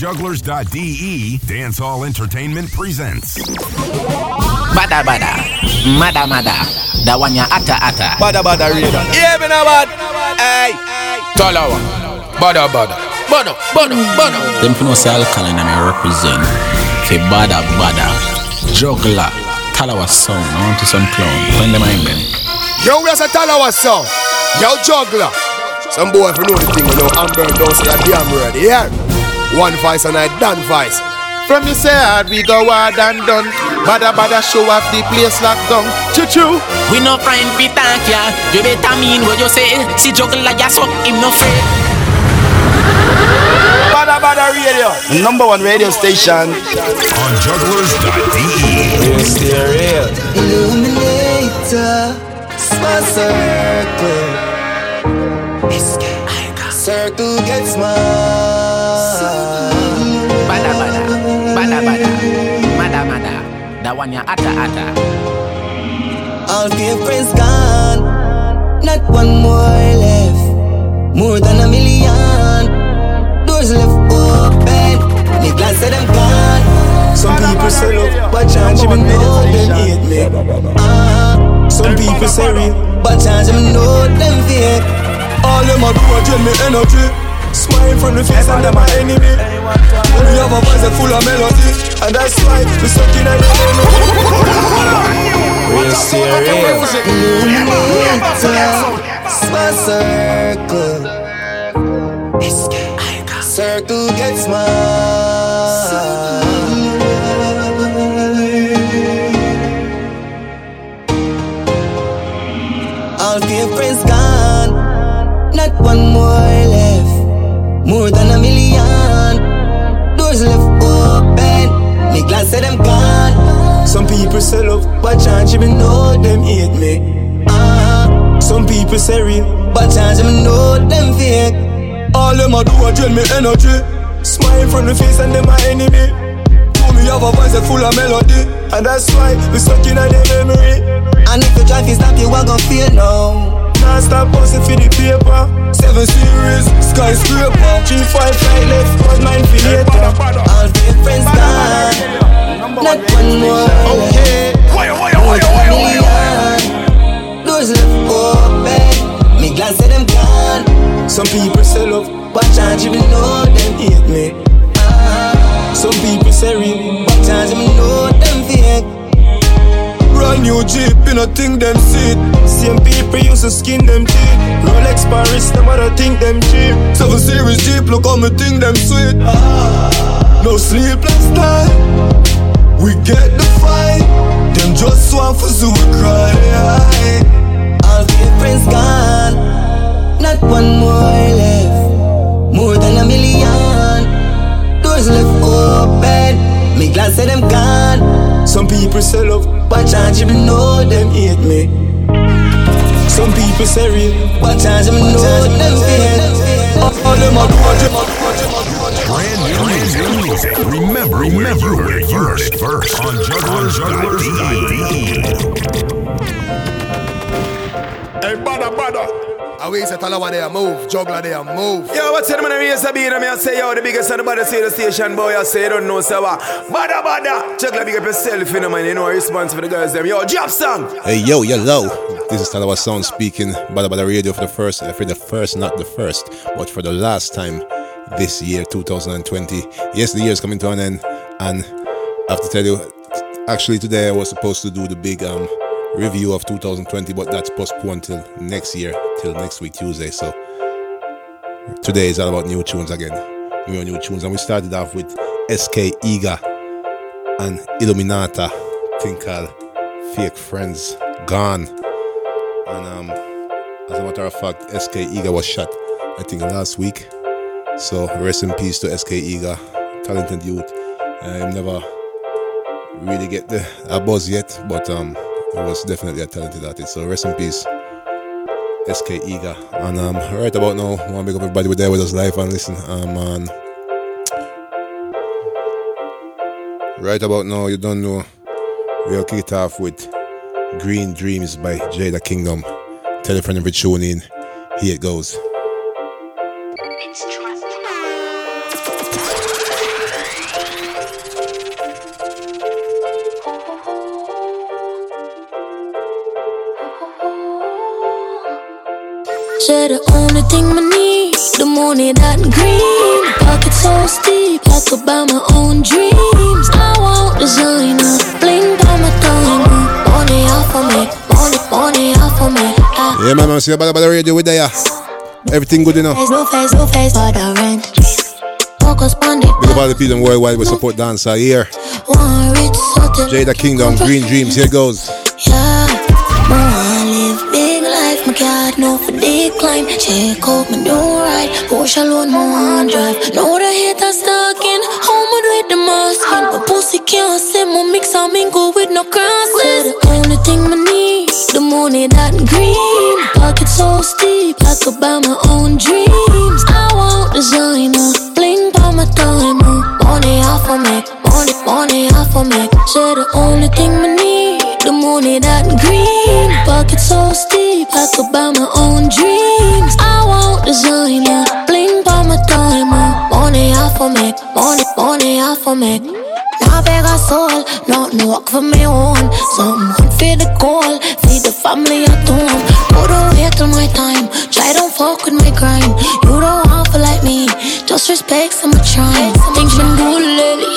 jugglerz.de, Dancehall Entertainment presents. Bada bada, mada mada, that one ya ata ata. Bada bada radar. Yeah, me no bad. Hey. Talawa, bada bada, bada bada bada. Them for no say alkaline and I represent. Say bada bada, juggler, Talawa song. I want to some clown. When them in them. Yo, we are a Talawa song. Yo, juggler. Some boy if you know the thing, you know, Amber don't say a damn word. Yeah. One vice and I done vice. From the say hard, we go hard and done. Bada bada show off the place locked down. Choo choo. We no friend fi thank ya. You better mean what you say. See juggler like ya so him no afraid. Bada bada radio. Number one radio station. On jugglerz.de. Yes, they're real. Illuminata, my circle. I got circle gets mine. One ya ata ata. All friends gone, not one more left. More than a million doors left open. Me glad say them gone. Some people say love, but change even know them hate me. Some people say real, but change them know them fake. all them a do a drain me energy. Smile from the face and them my enemy. We have a voice that full of melody, and that's why we stuck in a Real, real. My circle. Circle gets mine. All fear friends gone, not one more left. More than a million people say love, but change even know them hate me. Uh, Some people say real, but change them know them fake. all them a do a drain me energy. Smile from the face and them my enemy. Do me have a voice that full of melody, and that's why we stuck in their memory. And if you try to stop, you are gonna feel now. Now stop busting for the paper. Seven series, skyscraper. G five flight left, but mine for later. All the friends gone, not one more left. More than a million doors left open. Me glad say them gone, Some people say love, but change even know them hate me. Ah, Some people say real. but change even know them fake. Brand new Jeep, you know think them see it. Same people used to skin them teeth. Rolex Paris, them other think them cheap. Seven series Jeep, look how me think them sweet. No sleepless night, we get the fight. Them just want for zoo cry. All the friends gone, not one more left. More than a million doors left open. Me glad say them gone, Some people say love, but change even know them hate me. Some people say real, But change them know them fake. all them a do a dream, music. music. Remember, Remember where you heard it first. On jugglerz.de. Hey, bada bada. I we say Talawa there move, juggler there move. Yo, what's your name? Yes, I be me. I say, yo, the biggest and the baddest radio station, boy. I say, you don't know, so what? Bada, bada. Check like big up yourself, you know, man. You know, response for the girls, them. Yo, drop song. Hey yo, hello. This is Talawa Sound speaking, Bada Bada Radio for the first, for the first, not the first, but for the last time this year, 2020. Yes, the year is coming to an end, and I have to tell you, actually today I was supposed to do the big um review of 2020, but that's postponed till next year, till next week Tuesday. So today is all about new tunes again. We New new tunes, and we started off with SK Iga and Illuminata, thing called Fake Friends Gone. And um, as a matter of fact, SK Iga was shot, I think, last week. So rest in peace to SK Iga, talented youth. I never really get the a buzz yet, but um, he was definitely a talented artist. So rest in peace, SK Iga. And um, right about now, I want to big up everybody with there with us live and listen. Um, and right about now, you don't know, we'll kick it off with Green Dreams by Jada Kingdom. Tell a friend if you tune in. Here it goes. The only thing I need, the money that green. Pocket so steep, I could buy my own dreams. I want designer, bling by my time. Money off of me, money, money off of me. I Yeah, man, man, see about the radio with there. Everything good enough. face, no face, no face for the rent. Focus on it, Big up all the people worldwide with support dancer here. one rich something. Jada Kingdom, Green Dreams, here goes. Yeah, God, no for decline. Check out my new ride, push alone, my one drive. Know the haters talking, home with the masking. My pussy can't say my mix and mingle with no crosses. The only thing I need, the money that green. Pocket so steep, I could buy my own dreams. I want designer, bling by my time. Money off of me, money, money off of me. Say the only thing I need, so steep, I could buy my own dreams. I want designer, bling by my time. Money off for me, money, money off of me. Now beg a soul, no work for me own. Someone feed the goal, feed the family at home. Don't wait till my time, try don't fuck with my grind. You don't to like me, just respect some trying. Things been good lately,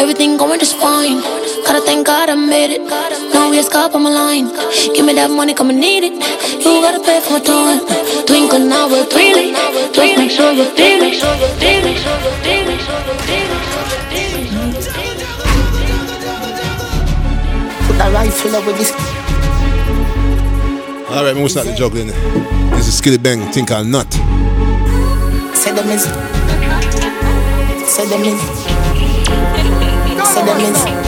everything going just fine. Gotta thank God I made it. Now we escape on my line. Give me that money, come and need it. You gotta pay for my time. Twinkle now, we're thrilling. Just make sure you feel it. Put a rifle up with this. Alright, man, we'll start the juggling. This is Skillibeng, think I'll not. Say them is. Say them is. Say them is.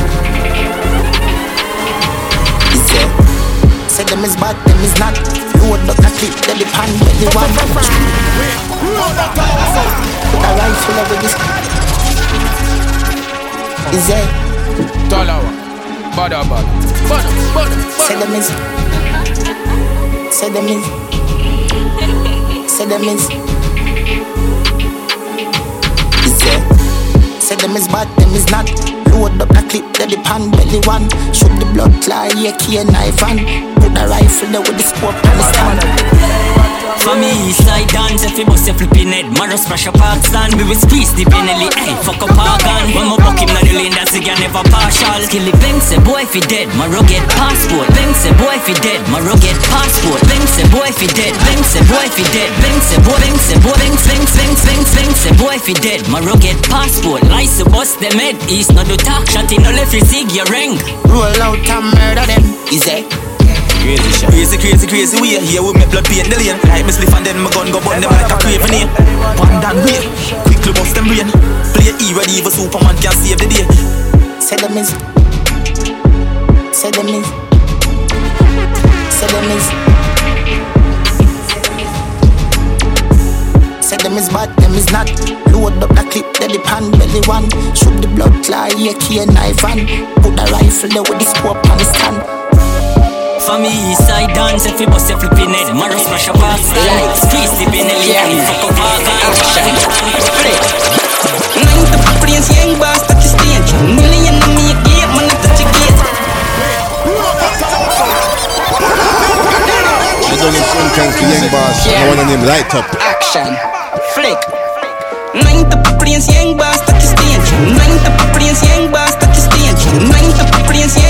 Say them is bad, them is not. Load up the clip, they depend where they want. Put a rifle with this. Is it? Talawa. Bada bada. Bada bada. Say them is. Say them is. Say them is. Is it? Say them is bad, them is not. Load up the clip, they depend belly one. Shoot the blood clot, yeah, key and knife and the rifle there with the scope on the stand. For me, east side dance, if you bust your flipping head smash a park stand, we will squeeze the penalty. Hey, fuck up our gun. When my buck him, not the lane, that's again never partial. Skillibeng, say boy if he dead, my rugged passport. Bang, say boy if he dead, my rugged passport. Bang, say boy if he dead, bang, say boy if he dead. Bang, say boy, bang, say boy, bang, bang, bang, bang, bang Say boy if he dead, my rugged passport. Lice to bust them head, east not do talk Shot in no left, you sig your ring Roll out and murder them. Is it? Crazy shit Crazy, crazy, crazy way. Here with me blood paint the lane. Like me spliff and then my gun go burn them like a craven name. One down way, quickly bust them brain. Play E ready, even Superman can save the day. Say them is. Say them is. Say them is. Say them is bad, them is not. Load up the clip, they depend belly one. Shoot the blood clot, yeah, key and knife and put the rifle there with the scope on the stand. For me, east side dance, if you bust your flipping head just smash a park stand Squeeze the penalty, hey, fuck up our gun Nine to planes, young boss, touch the stage Million gate, man, I touch gate She done it. sometimes to Young Boss. I want to name Light Up. Action, flick. Nine to planes, young boss, touch the stage. Nine to planes, young boss, touch the stage. Nine to planes,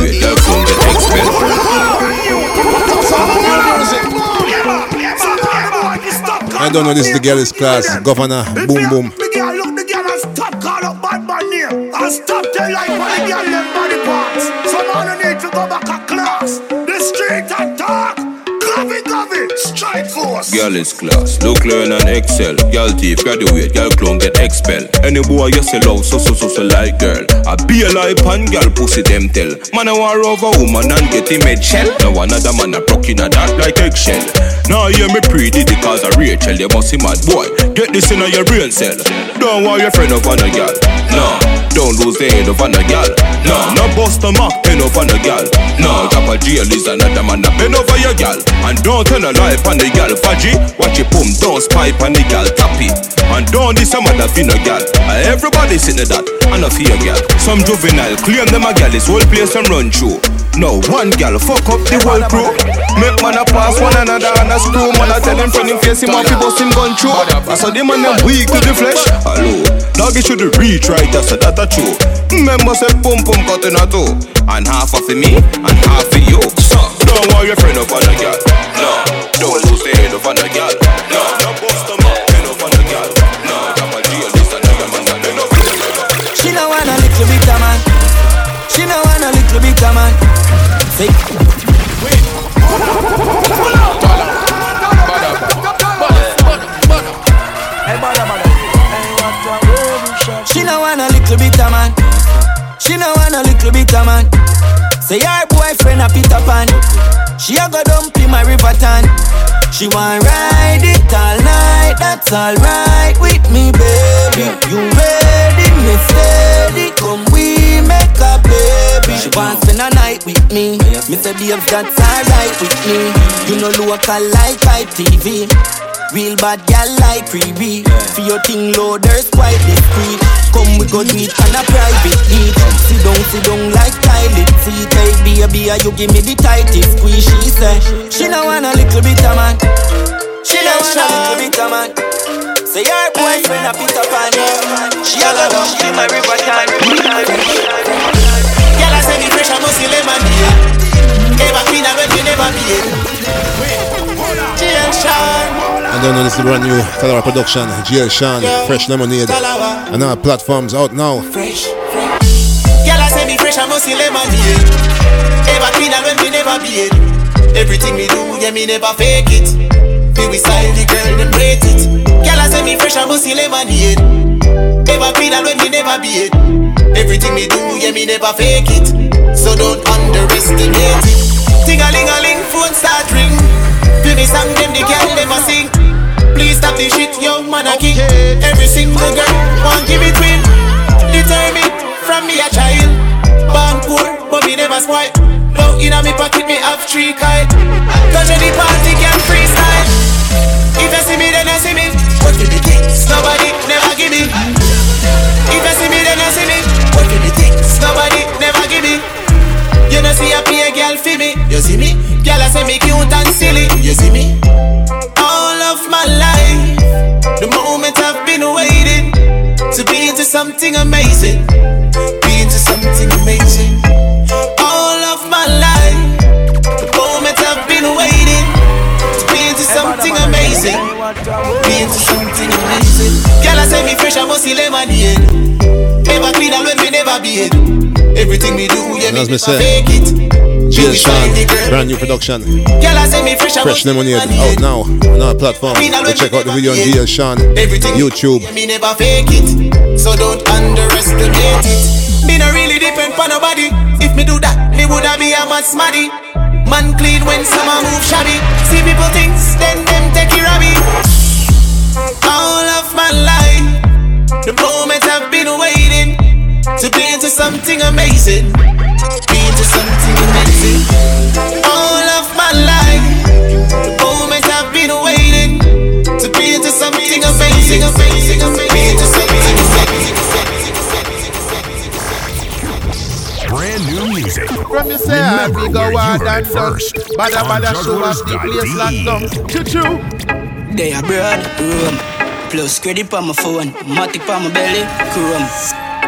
deep, graduate, girl come. I don't know, this is the girl is class. Govana, boom boom. The girl look the girl and stop call up bad man name. And stop tell like what the girl them body parts. Some man no need to go back Girl is class, look, learn and excel. Girl deep, graduate, girl clone get expelled. Any boy you say love, so so so so like girl. I be a life and girl pussy them tell. Man I want over woman and get him head shell. Now another man a broke in a that like eggshell. Now hear me pretty the cause of Rachel. You must see mad boy. Get this in your brain cell. Don't want your friend on a girl. No, don't lose the head on a girl. No, no bust a mark pen on a girl. No, top a jail is another man a pen over your girl. And don't turn a life on the girl. Faji, watch it boom, don't spike on the girl. Tappy. And don't this some other fin a girl. Everybody sitting in that. And a fear girl. Some juvenile claim them a girl. This whole place and run through. No, one gal fuck up the whole crew. Make man a pass one another and a screw. Man a tell him friend him face him off, he bust him gun through. So the man them weak to the flesh. Hello, doggy should reach right, so that a true. Remember say pum pum cut in a two, and half of me and half of you. So don't worry your friend up on a gal. No, don't lose the head up on a Say her boyfriend a Peter Pan. She a go dump in my river tan. She want ride it all night. That's alright with me, baby. You ready? Me steady. Come we make a baby. She want spend a night with me. Me say babes that's alright with me. You know local like ITV. Real bad gal like freebie. For your thing loaders quite discreet. Come we go do it on a private beach. Sit down, sit down like toilet seat. Hey baby, you give me the tightest squeeze. She say she no want a little bit of man. She no want a little bit of man. Say her boyfriend a Peter Pan. She a go down in my river time. Girl, I say me fresh, I must see lemon. Ever I you never be it. Shawn. I don't know, this is brand new Talara production. GL Shawn, Fresh Lemonade. And our platforms out now. Fresh, Girl, I say me fresh, I must see lemon here. Ever clean, I bet me never be it. Everything me do, yeah, me never fake it. Feel we style the girl, them rate it. Girl, I say me fresh, I must see lemon here. Ever clean, I bet me never be it. Everything me do, yeah, me never fake it. So don't underestimate it. Ting a ling a ling, phone start ring. Play me song, them the girl never sing. Please stop the shit, young man a king. Every single girl want give it win. Determined from me a child. Born poor, but me never spoil. Now inna me pocket me have three kite. Cause the party can freestyle. If you see me, then you see me. What do you think? Nobody never give me. If you see me, then you see me. What do you think? Nobody never give me. You know see a girl for me. You see me? Girl I say me cute and silly. You see me? All of my life, the moment I've been waiting to be into something amazing. Be into something amazing. All of my life, the moment I've been waiting to be into something amazing. Be into something amazing. Girl I say me fresh, I must see lemonade. Ever clean and when me never be it. Everything me do, yeah, me never say, it. GL Shawn, brand new production. Fresh, I Fresh must Lemonade out now on our platform. Go check out the video on GL Shawn, YouTube. Me never fake it, so don't underestimate it. Me no really depend on nobody. If me do that, me woulda be a mad smarty. Man clean when summer move shabby. See people things, then them take it of. All of my life, the moment I've been waiting to be into something amazing. Be into something amazing. All of my life, the moment I've been waiting to be into something amazing, amazing, amazing. Be into something amazing. Brand new music. From you say I Remember be go where you hard heard and it done. first. Bada on bada show off the place locked down. Choo choo. They are broad room. Plus credit on my phone, matic on my belly, chrome.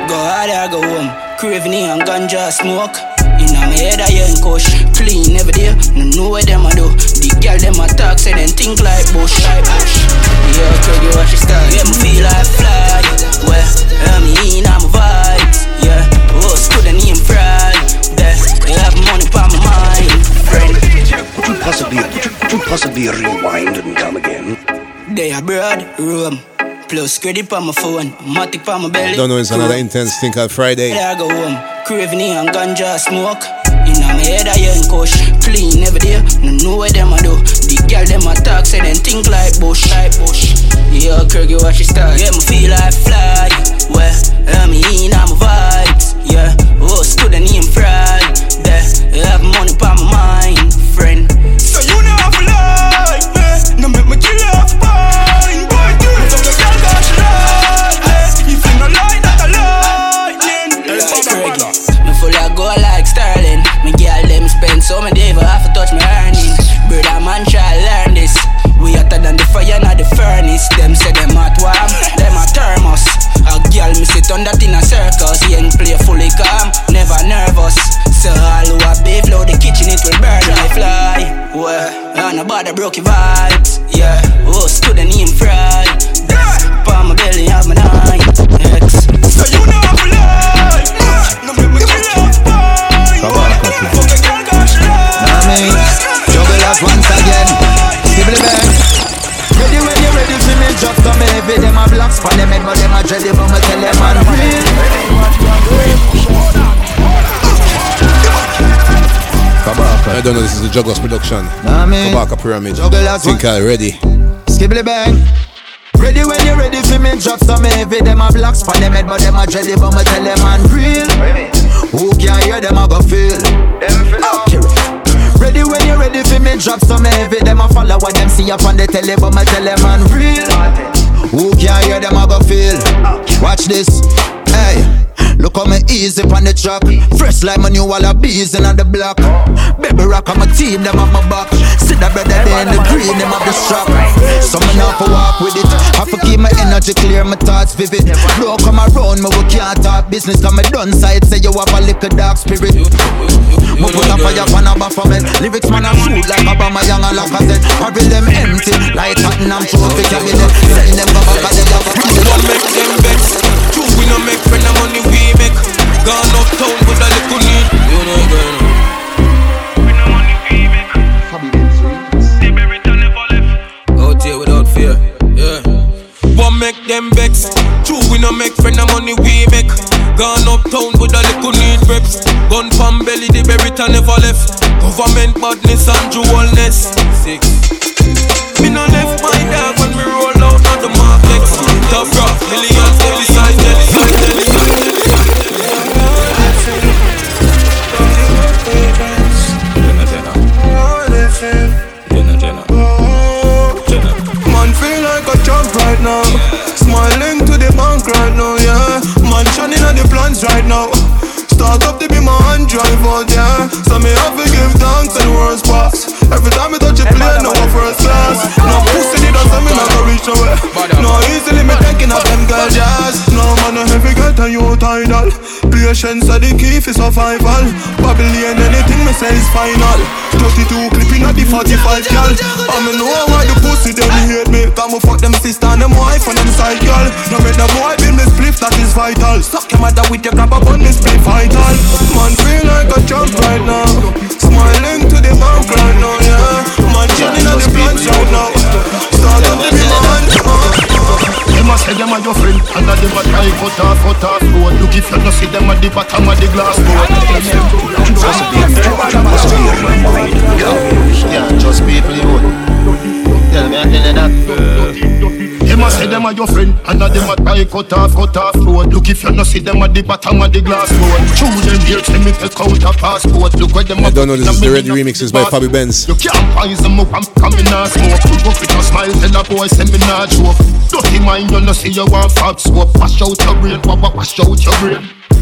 Go hard, I go home. Craving and ganja smoke. In my head, I ain't kush. Clean every day. No know what them I do. The girl them a talk, say them think like bush. Like bush. Yeah, tell you what she start. Yeah, me feel like fly. Well, I'm in, I'm vibes. Yeah, oh, school the name fried. There, they have money for my mind. Friend. Could you possibly, you, could you possibly rewind and come again? They are broad, room. Plus credit on my phone, matic on my belly. Don't know it's another Intence think on Friday. I go home, craving and ganja smoke. In my head, I ain't kush. Clean every day, no know what them I do. The girl them a talk, say them think like bush, like bush. Yeah, Kirky, what she start? Yeah, me feel like fly. Well, I'm in, I'm a vibes. Yeah, oh, student name fried. There, I have money on my mind, friend. So many days, have to touch me earning. Brother man try learn this. We hotter than the fire, not the furnace. Them say them hot warm, them a thermos. A girl me sit on that in a circus. Young play fully calm, never nervous. So all who a beef low the kitchen, it will burn like fly. Well, on about the broken vibes. Don't know, this is the Jugglerz production. Nah, man. Kabaka Pyramid. Jugglerz Think already. Skillibeng. Ready when you ready for me, drop some heavy. Them a black spot, them head, but them a dready, but me tell them I'm real. Who can hear them a go feel? Accurate. Ah, ready when you ready for me, drop some heavy. Them a follow what them see up on the telly, but me tell them I'm real. Who can hear them a go feel? Watch this. Hey. Look how me easy on the track. Fresh like my new all a bees in the block. Baby rock on my team, them on my back. See the brother there in the green, them have the strap. So me now for walk with it. Have to keep my energy clear, my thoughts vivid. Don't come around me, we can't talk business. Cause me done side, say you have a little dark spirit. Me put a fire on a baphomet Lyrics man a shoot like a bomber, young and like a dead. Barrel them empty, like cotton I'm trophy carry them. Send them go back, cause they have a don't make them vex True, we no make friend Gone uptown with a little need You know it going on Out here without fear, yeah. One make them vex? True, we no make friend of money we make. Gone uptown with a little need reps. Gun from belly, the berry never left. Government badness and jewelness. Six Me no left my dog when we roll out on the market. Tough rough, millions, every Patience are the key for survival. Babylon, anything me say is final. 32 clipping at the 45 girl. I me know why the pussy them hate me. Cause me fuck them sister and them wife and them side girl. No make the boy build me spliff, that is vital. Suck your mother with your grab up on this spliff vital. Man feel like a champ right now. Smiling to the bank right now, yeah. Man chilling on the plans right now. Start up to say them a your friend And a them a try cut off, cut off road Look if you no see them at the bottom of the glass board Yeah, just people you would Tell me I tell you that Them a say them a your friend And a them a try cut off, cut off road. Look if you no see them at the bottom of the glass board Chew them here, say me take out a passport. Look where them I don't know, this is the Red Remixes by Fabi Benz. You can't poison me, I'm coming and smoke. Go fit a smile, tell a boy, say me not joke. Dirty mind, you no see you want fat smoke. Wash out your brain, wa- wa- wash out your brain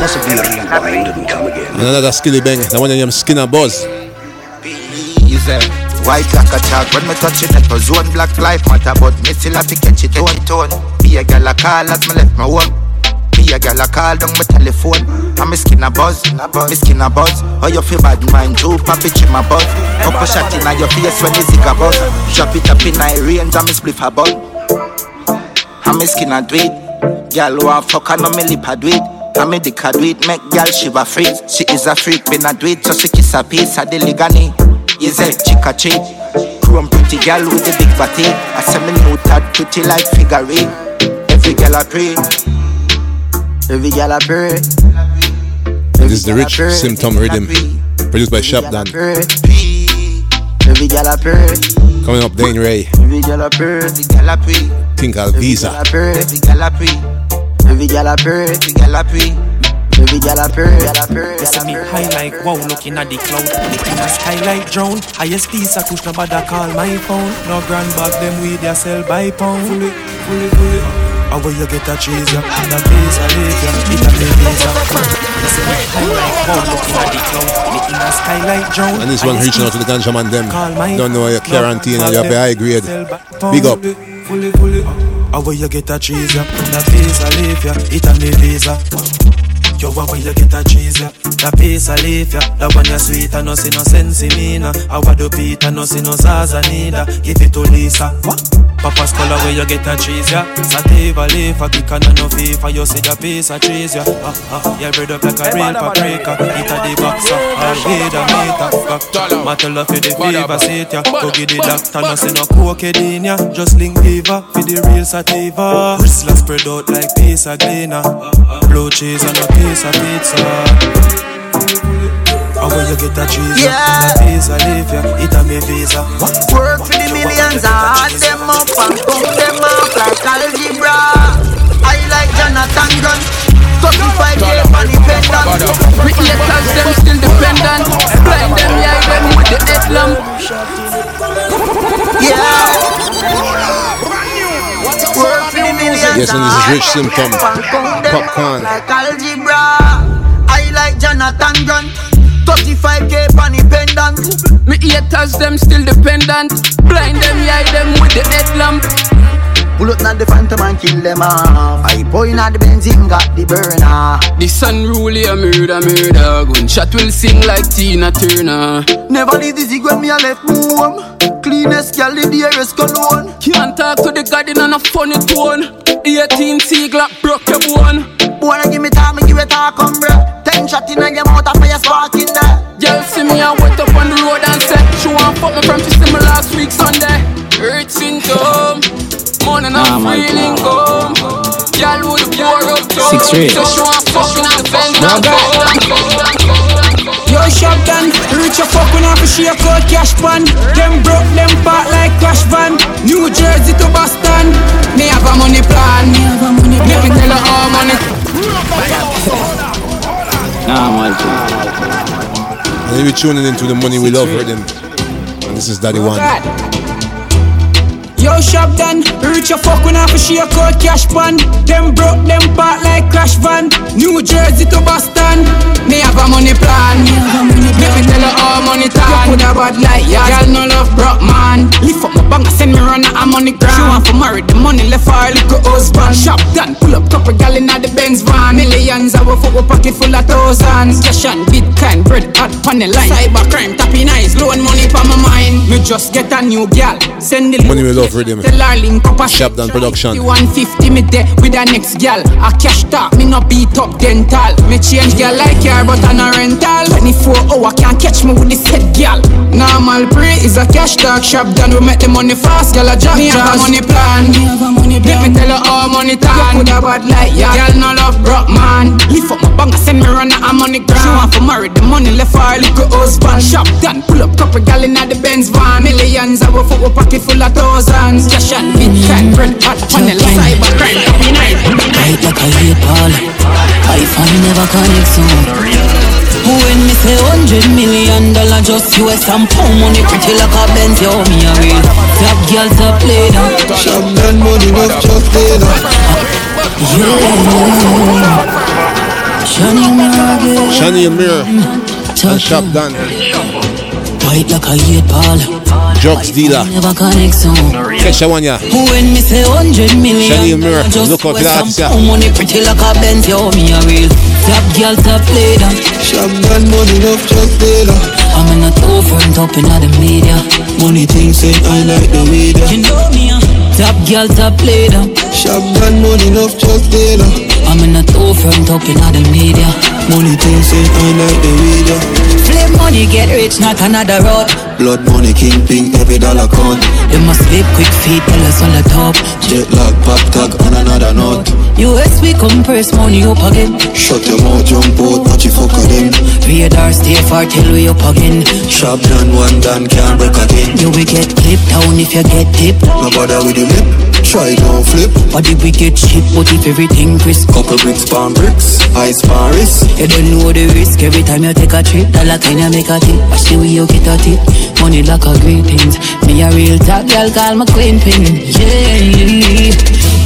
Possibly, again. Another Skillibeng, the one them skinner buzz. Easy. White like a chalk when me touching it Cause one black life. Matter but me still have to catch it tone tone. Be a gal a call as me left my home. Be a gal a call down my telephone. And me skin a buzz, me skin a buzz How oh, you feel bad mind too, papi chim a buzz Up a shot in your face when the zig a buzz Drop it up in my range and me spliff a buzz And me skin a do it Gal want fuck and no me lip a do it and me dick a do it, make gal shiver freeze. She is a freak, been a do it, so she kiss a piece of the ligani. Easy, chick a cheat Chrome pretty gal with the big body. I say me new tad pretty like figure eight Every gal a pray. Every gal a pray. This is the rich symptom rhythm, produced by Shabdon. Every gal a pray Coming up, Dane Ray. Every gal a pray Every gal a pray Think I'll visa. Every gal a pray Every gal a pray Every gal a pray Every gal a pray Gal a pray You see me high like wow, looking at the cloud. Making a sky like drone. Highest piece of kush, nobody call my phone. No grand bag, them weed ya sell by pound. Fully, fully, fully. How will you get a cheese? The piece I live ya, it a me. You see me high like wow, looking at the cloud. Making a sky like drone. And this one reaching out to the ganja man them. Don't know your quarantine and No you're high grade. Big up. pound. Fully, fully. How will you get a cheese? The piece I live ya, it a me visa. Yo, how will you get a cheese, yeah? The piece I leave, yeah. The one you sweet and no see no sense in me, nah. I want the Peter, no see no Zaza neither. Give it to Lisa, what? Papa's color where you get a cheese, yeah. Sativa leaf, a kick and no FIFA. You see the piece of cheese, yeah. Ah, ah, yeah, bread up like a real paprika. Eat a the boxer, all weed a meter. Fuck, matter love for the fever, sit, yeah. Go get the doctor, no see no cocaine, yeah. Just link diva, for the real sativa. Bristler spread out like piece of gleaner. Blue cheese and a piece of pizza. How will you get a cheese? Yeah. A piece of leaf. It a me visa. Work for the millions and hard them up and pump them up like algebra. I like Jonathan Gun. 35 years on the pendant. Creators them still dependent. Blind them, yeah, them with the headlamp. Yeah. Work for the millions Yes, and this is Rich Symptom. Popcaan. Jonathan Gun. 35k on the pendant. Me haters them still dependent. Blind them, yeah, them with the headlamp. Pull up not the phantom and kill them off. I point at the benzene, got the burner. The sun rule a murder, murder. Gunshot will sing like Tina Turner. Never leave the zig when me a left home. Cleanest gal in the air cologne. Can't talk to the garden on a funny tone. 18 C Glock broke your bone. Wanna give me time, me give it a come, bruh. Ten shot in your mouth, a fire spark in there. Girl see me and wet up on the road and say She want fuck me from she see me last week Sunday Hurt symptom Money not Nah, feeling come Girl would pour up down Six three. So she want fuck me in the Benz Now Yo, shotgun, reach a fuck when I for share code cash pan. Them broke them part like crash van. New Jersey to Boston. Me have a money plan. Me have a money plan. Let me tell her all money. Nah, man. And you're tuning into the Money We Love rhythm. And this is Daddy One. Yo, shop done. Reach a fuck when I for share code cash pan. Them broke them part like crash van. New Jersey to Boston. Me have a money plan. Me have a money plan. Me tell her all money time. You put a bad light, yeah. Girl no love broke man. Lift up my bang, send me run money ground. She want for marry the money left her little husband. Shop done. Pull up couple gal in the Benz van. Millions our foot pocket full of thousands. Cash and Bitcoin, bread hot pan the line. Cyber crime, tapping eyes, loan money for my mind. Me just get a new gal. Send the Money We Love rhythm. Tell her link up a Shabdon production. 150 me there with the next gal. A cash talk, me no beat up dental. Me change gal like her, but I no rental. 24 hour can't catch me with this head gal. Normal pre is a cash talk. Shop done, we make the money fast. Gal a jack Me have a money plan. Me have a money plan. Let me tell her all money time. You put a bad like ya. Gal no love broke man. Lift up my bang, send me run a money ground. She want for marry the money left her little husband. Shop done, pull up couple gal in the Benz van. Millions our foot we pocket full of thousands. Cash and Bitcoin, bread hot on the line. Cyber crime, copy night. Right like a leopard Wi-Fi never connect so When say hundred million dollar just US and pound money pretty like a Benz, yo me a real top girl top leader. Champagne money not just leader. Yeah. Shani Mirage. Shaniel Muir. And Shop done. White like a eight ball. Drugs dealer. Never connect so. Catch that one, yeah. When me say hundred million, Shaniel Muir. Look out for US and yeah. money pretty like a Benz, yo me a real top girl top leader. Champagne money not just leader. I'm in a two front up in the media. Money things say I like the weeder. You know me, uh, top girl, top leader. Champagne money not just leader. I'm in a two front up in the media. Money things say I like the weeder. Flip money, get rich, not another road. Blood money kingpin every dollar count. They must sleep quick feet, us on the top. Jet lag, pop tag on another note. US we compress money up again. Shut your mouth, jump out, watch you fuck them. Radar stay far till we up again. Sharp done, one done, can't break again. You will get clipped down if you get tip. No bother with the lip, try don't flip. Body we get cheap, but if everything crisp. Couple bricks, palm bricks, ice Paris. You don't know the risk every time you take a trip. Dollar kinda make a tip. I see we you get a tip. Money like a great things. Me a real top girl, call my queen pin. Yeah.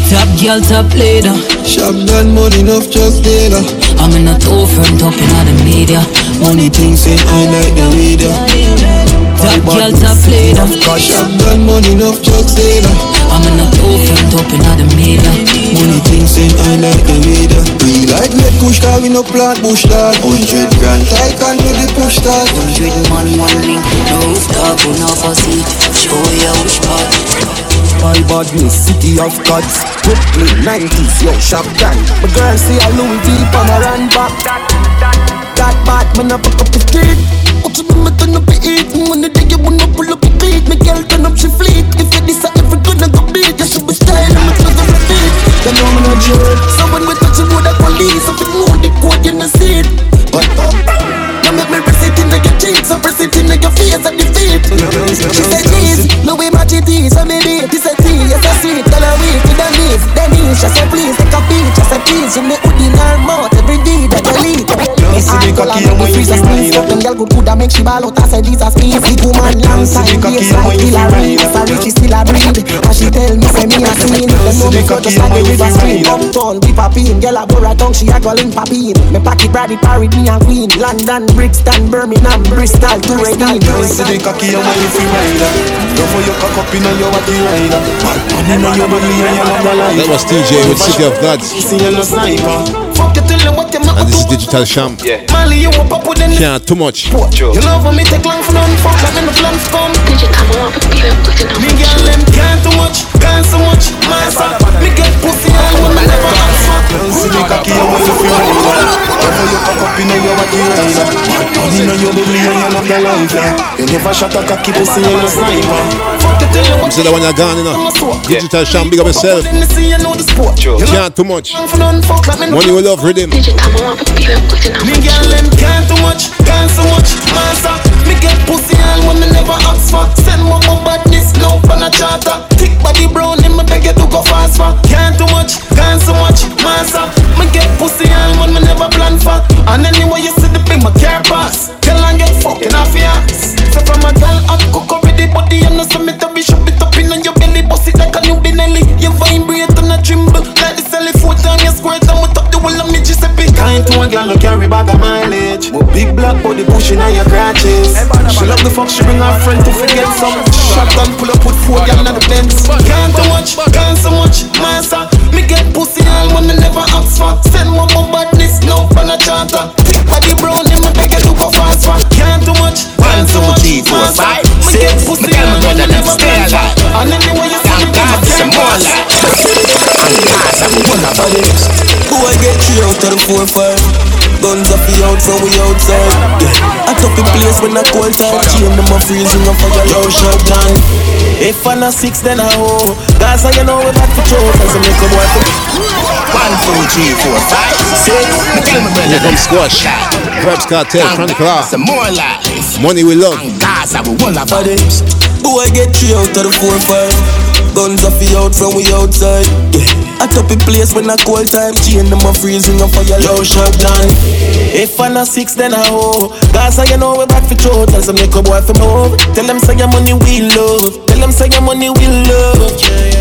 Top girl, top leader. Shop done, money enough just leader. I'm in a two front up in the media. Money things say I like the weeder. Top girl, top leader. Shop done, money enough just leader. I'm in a two front up in the media. Money things say I like the weeder. We like let push car, we no plant bush dog. Hundred grand, I can do the push dog. Hundred man, one link, no rooftop, one off a seat. Show you which part. My badness, city of gods. Brooklyn, 90s, yo, shop done My girl say a Louis V on a run back That bad, man, I fuck up the street What you me turn up the heat When the day you wanna pull up the beat My girl turn up she fleet. If you this a every good I go beat You should be style, I'm a close of the feet You know me no jerk She said please, no way match it is So maybe this a tea, yes I see Tell her wait to the knees, then he She said please, take a beat She said please, you make cocky and when you feel right Fucking girl good good, I make she ball out I said this a squeeze Big woman, long time, waist like Hillary. Sorry, she still a breed And she tell me, say me a scene Them know me so just like the river stream Uptown, be poppin' Girl a borough tongue, she a go link poppin' Me pocket Brady, Parry, me and Queen. London, Brixton, Birmingham, Bristol, to Reading. See the cocky and when you feel rider Go for your cock up in your body rider Money know your belly and your love life That was Teejay with City of Gods. See you no sniper Fuck you till you what you And this is Digital Sham. Mali, you up with them Can't too much. You love when me take long for none Fuck like me no plans come. Me girl them can't too much Can't so much. Massa Me get pussy all when me never answer See the when you love. You you you You one you're gone, you know. Digital Sham, big up yourself. You you You Can't too much. love Money will love rhythm. Me girl them can't too much, can't so much, massa. Me get pussy all when me never ask for. Send more badness, no for a charter. Thick body brown, in me beg you to go fast for. Fuck, she bring her friend to forget some Shotgun pull up with four gal in the Benz Can't too much, can't so much, massa. Me get pussy all when me never ask for. Send one more badness, no for a charter. Body brown, in me beg you to go fast for. Can't too much, can't so much, massa. Me get pussy all when me never plan for. And anyway you see me, I can't pass. Boy get three out of the four five Guns off the out from we outside yeah. I top the place when I cold side Chain them a freezing and fire low shut down If I'm not six then I hoe Guys I you know we back for choke As I make a boy for One, two, three, four, five, six Me tell me brother Here comes Squash. Vybz Kartel, Chronic Law. Some more lies Money we love. Gaza we wanna body Boy I get three out of the four five Guns off the out from we outside yeah. A top place when a cold time. Chain them a freezing up for your Yo, shop done. If I not six, then I hoe. Gaza, you know we back for throw. Tell some make a boy for move. Tell them say your money we love. Tell them say your money we love. Yeah, yeah.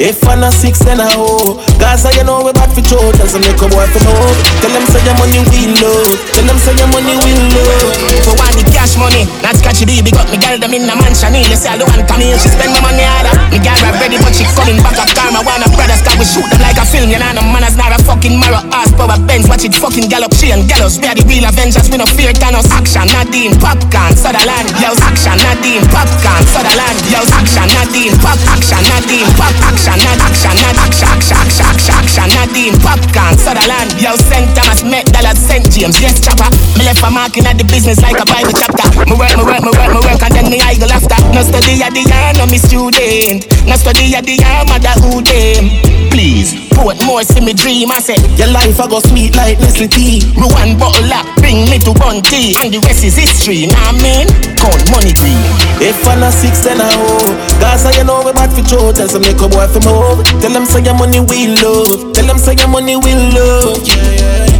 If I'm not six, then I hoe. Gaza, you know we're back for throw. Tell some make a boy for move. Tell them say your money we love. Tell them say your money we love. For one the cash money, not scratchy baby got me girl them in the mansion. You say I don't want come here, she spend my money harder. Me girl right ready, but she coming back up karma. Wanna brothers start we shoot them like a film. You know the manners not a fucking marrow ass power Benz. Watch it fucking gallop, she and gallows. We are the real Avengers, we no fear Thanos. Action, Nadine, popcorn, Sutherland. Yo, action, Nadine, popcorn, Sutherland. Yo, action, Nadine, pop, action, Nadine, pop, action, Nad, action, Nad, action, action, action, action, action, Nadine, popcorn, Sutherland. Yo, St. Thomas, Met Dallas, St. James, yes, chopper. Me left a marking at the business like a Bible chapter. Me work, me work, me work, me work, and then me idle after. No study at the yarn, no me student. No study at the yarn, mother who them. Please, put more see me dream. I say, your life I go sweet like Nestle tea. Me one bottle up, bring me to Bunty. And the rest is history, nah man. Count money tree. If I not six, then I hoe. Gaza, you know we back for throw. Tell some make a boy for move. Tell them say your money we love. Tell them say your money we love. Yeah, yeah.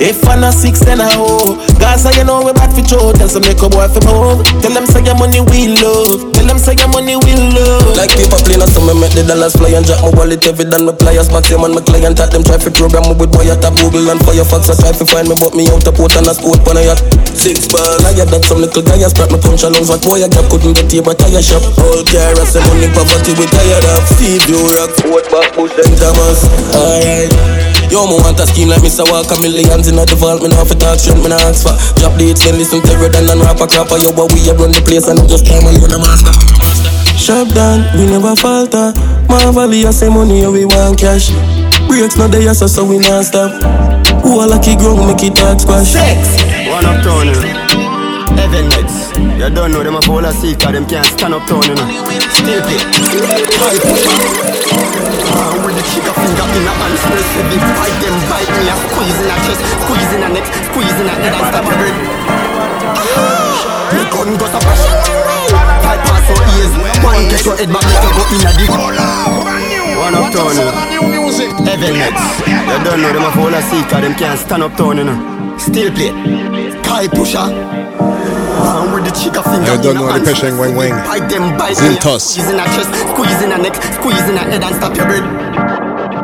If I not six, then I hoe. Gaza, you know we back for throw. Tell some make a boy for move. Tell them say your money we love. Tell them say your money we love. Like paper plane, so me make the dollars fly and drop my wallet every than my pliers. Back them on my client, at them try to program me with wire tap Google and Firefox. I try to find me, but me out a port and a sport on a yacht. Six ball, I had that some little guy, I strap me punch along. What boy I got couldn't get here, but tire shop. All car, I say money poverty, we tired of. Steve, rock, foot back, push them jammers. Alright. Yo, me want a scheme like Mr. Walker Millions in a default, me not for talk shit, me not ask for Drop the then listen to Redden and rapper crapper Yo, but we a run the place and just time you the master Sharp down, we never falter. Marvelly, I say money, we want cash. Breaks not there, so, so we not stop. Who a lucky ground, make it hard squash. Six. One up know. Heaven Nets. You don't know them a full of cause them can't stand up town, you know. Still play. Ah, with the trigger finger in a hand, smell heavy. Bite them, bite me, I squeeze in a chest, squeeze in a neck, squeeze in a head and stop a breath. Me gun goes a shot. Five pass so ears. One get your head back, make you go in a dig. One up town, you know. Heaven Nets. You don't know them a full of cause them can't stand up town, you know. Still play. Kai pusher. With the trigger finger You don't in a know the hand, Pesheng Wang Wang. Bite them, bite me. Zinthos. Squeeze in a chest, squeeze in a neck, squeeze in a head and stop your breath.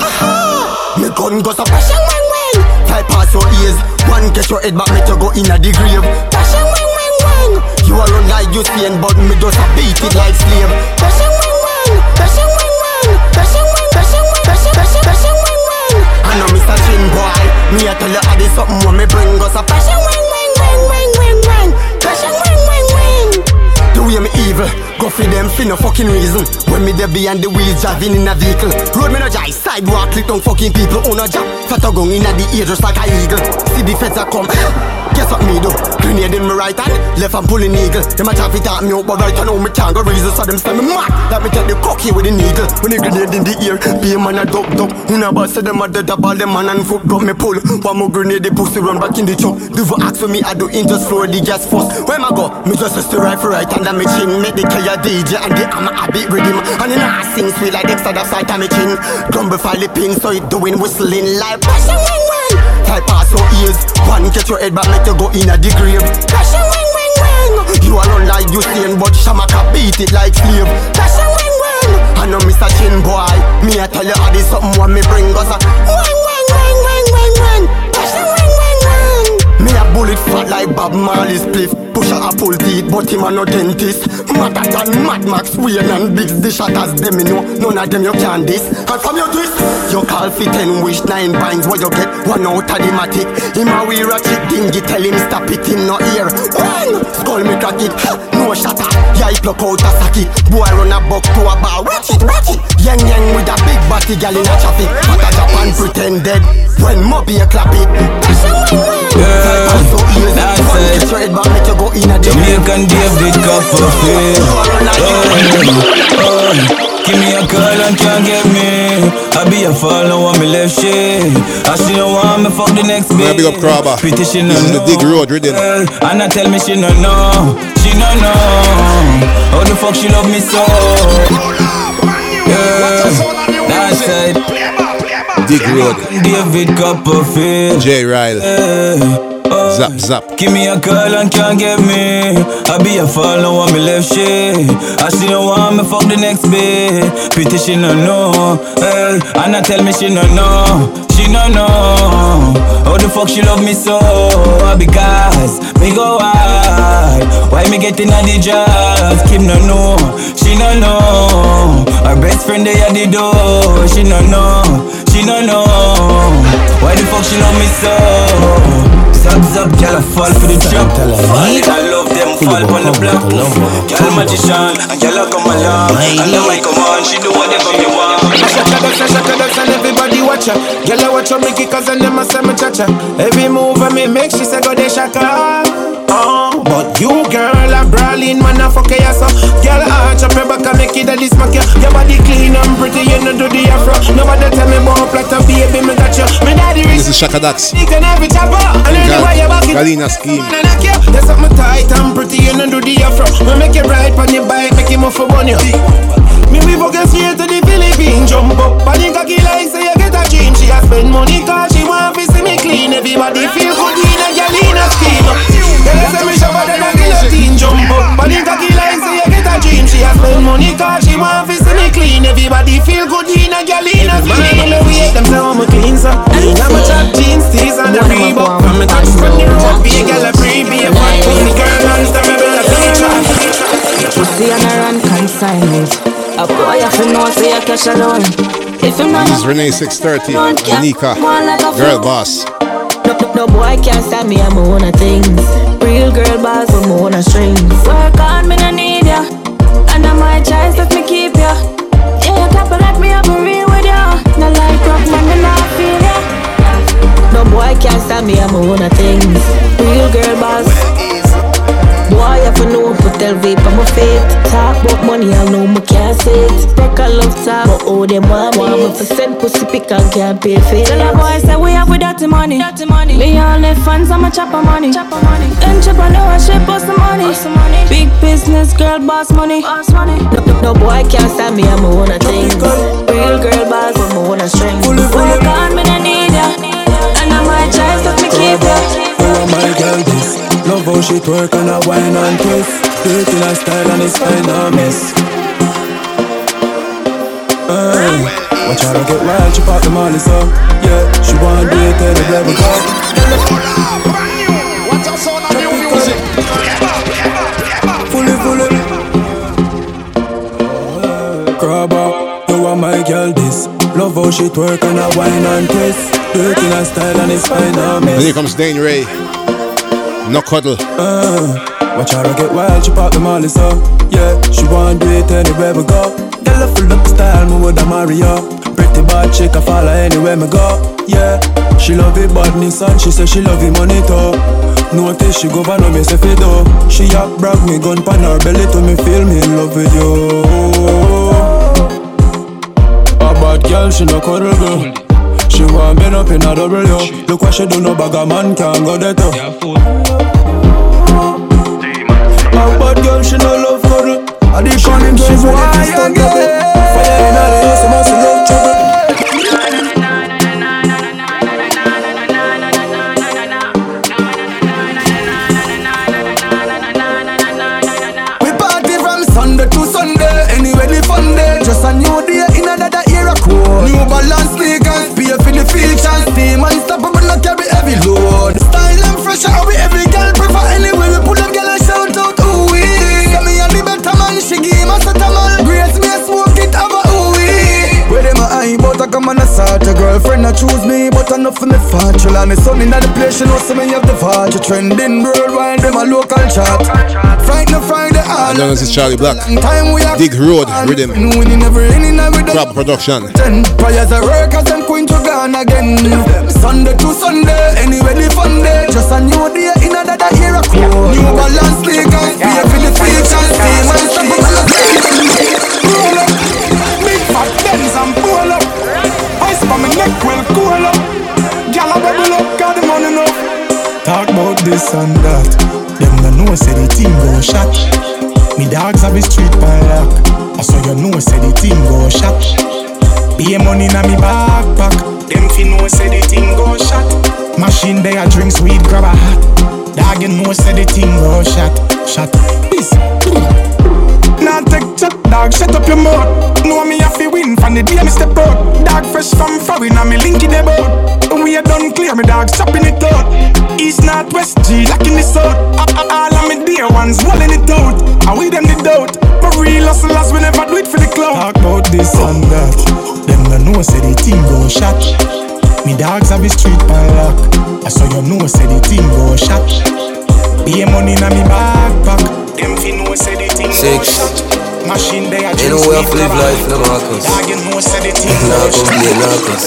Aha! Me gun goes up, bashing wang wang. Five pass your ears, one get your head back, make you go in a the grave. Bashing wang wang wang. You are run like you see but me just a beat it like slave. Bashing wang wang, bashing wang wang, bashing wang, bashing wang, bashing bashing bashing wang wang. I know Mr. Chin boy, me I tell you I did something when me bring us a bashing wang wang wang wang way me evil, go for them for no fucking reason. When me there behind the wheels driving in a vehicle, road me no jai, sidewalk click down fucking people on a job. Fat a gun in a the ear just like a eagle. See the feds a come. Guess what me do? Grenade in my right hand, left hand pulling eagle. Them a try to talk me out, but right now me can't go reason, so them send me mad. Let me take the cocky with the needle. When the grenade in the ear, be a man a duck duck. Na boss say them a dead up all them man and foot got me pull. One more grenade, the pussy run back in the truck. Do for ask for me, I do in just floor the gas first. Where my go? Me just a to right for right and then me chin make the killer DJ and the hammer a beat rhythm. And then I sing sweet like Dexter, that's side of me chin. Grumble file the pin, so it doing whistling like Five pass your ears, one get your head back, make you go in a the grave. Bashing wing wing wing. You alone like you saying, but Shamaka beat it like slave. Bashing wing wing. I know Mr. Chin boy, me I tell you I did something when me bring us a wing wing wing wing wing wing. Bashing wing wing wing. Me a bullet fat like Bob Marley spliff. Push a pull teeth, but him a no dentist. Madder than Mad Max, Wayne and Biggs. The shot as them, me know. None of them you can this. And from your twist, you call for ten wish, nine binds. What you get? One out of the matic. Him a wear a chick dingy, tell him stop it, in no ear. One, skull me crack it. Ha, No shatter, he pluck out a socket. Boy run a buck to a bar, watch it, watch it. Yang yang with a big body gal in a traffic. But a Japan pretend dead. When Moby a clap it. Yeah, so easy. One get your head back, make you go in a Jamaican David Copperfield. Oh, oh. Give me a call and can't get me. I be a one me left shit. I she don't want me fuck the next bitch. big up Crabber. Pretty she no This is the know. Dig Road rhythm. And I tell me she no know. She no know. How the fuck she love me so? Yeah, that's side. Dig Road. David Copperfield. J. Rile. Oh, Zap, zap. Give me a call and can't get me. I be a fall, no want me left shit. I she don't want me fuck the next bit. Pity she no know. Hey, and I tell me she no know. She no know. How the fuck she love me so? Because me go hard. Why me getting at the jobs? Kim no know. She no know. Her best friend they at the door. She no know. She no know. Why the fuck she love me so? Zap zap, girl, I fall for the drop. Fall, I love them, fall on the block. Girl, magician, and girl, I come along. And the mic come on, she do whatever me want. Shaka dance, shaka dance, and everybody watch her. Girl, I watch her make it cause and them say me cha-cha. Every move I me make, she say go de shaka. Oh, but you girl a brawling man a fuck ya so. Girl arch up your back and make it a this smack ya. Your body clean and pretty, you know do the afro. Nobody tell me about platter baby, me got you Me daddy This is Shaka Dax. And every chopper. And anyway you back it Galina scheme. Man, I knock you. There's something tight and pretty, you know do the afro. Me make you ride on your bike, make you move for one you Me we focus straight to the Philippines. Jump up, and you cocky like say you get a dream She a spend money cause she want to see me clean. Everybody feel good in a girl in a scheme Tell her say me sharper than a guillotine Jump up, and you cocky like say you get a dream She a spend money cause she want to see me clean Everybody feel good in a girl in a scheme Man, we hate them say I'm a clean so Now my chop jeans, tees and the Reebok From me touch from the road, be a girl a free Be a fat pussy girl, and stem me bill a feature Pussy and I run consignment. A boy have to know say I cash alone. If him not This is Renee 630. Anika. Girl boss. No, no, no boy can't stop me, I'm own things. Real girl boss, I'm own a strings. Work on me, no need ya. And I might choice oh them want me. Me for send pussy pick and can't pay for it. Tell a boy say we have with dirty money. Dirty money. Me all the fans, I'm a chopper money. Chopper money. Entrepreneur, she post the money. Post the money. Big business, girl, boss money. Boss money. No, no, no boy can't stop me, I'm a thing. Real girl boss, I'm a string. Work on me, no need ya. And I might try to me keep ya. Oh my girl, this Love how she twerk and a wine and twist Do it in a style and it's fine miss uh, Watch her get wild, she pop the money so Yeah, she want do it anywhere we go What's up, son of your music? Fully, fully Grab her, you are my girl this Love how she twerk and a wine and twist Do it in a style and it's fine And miss here comes Dane Ray. No cuddle. Uh, watch her get wild, she pop the molly so Yeah, she want do it anywhere we go I full up style, me with a Mario Pretty bad chick, I follow anywhere me go. Yeah, she love it badness and she say she love it money too Notice she go van on me say fi do. She a brag me gun pan her belly to me feel me in love with you. A bad girl, she no cuddle girl She want bend up in a double yo Look what she do, no bag a man can go there too. A bad girl, she no love cuddle Addiction in she's ready to stand double Fire in her ears, must love trouble We party from Sunday to Sunday, anyway the fun day. Just a new Trending worldwide, them a local chat. Friday, Friday, all And then this is Charly Black. time we have Dig Road Rhythm. winning every inning and production. ten Prayers are workers them queen to gone again Sunday to Sunday, anyway the fun day Just a new day in another era code New balance sneakers, pay for the features Team and I Roll up, big fat Benz and pull up. Ice for my neck will cool up. Gyal a bubble this and that. Them no know say the team go shot. Me dogs have the street pan lock. I saw you know say the team go shot. Be money na me backpack. Them fi know say the thing go shot. Machine they a drink sweet grab a hat. Dog you know say the thing go shot. Shot. This. Now take chat, dog, shut up your mouth. Know me have to win from the day me step out. Dog fresh from foreign and me link in the boat. We are done clear, me dog chopping it out. East, north, west, G, locking the south. All of me dear ones rolling it out. And we them the doubt. But real hustlers, we never do it for the clout. Talk about this and that. Them no know say the thing go shot. Me dogs have the street pan lock. I saw you know say the thing go shot. Be money na me backpack. Them fi know say the thing go shot. Machine they a Ain't no way I live life, no Marcus. Dog you know say the thing Nah, go go shot. play Narcos.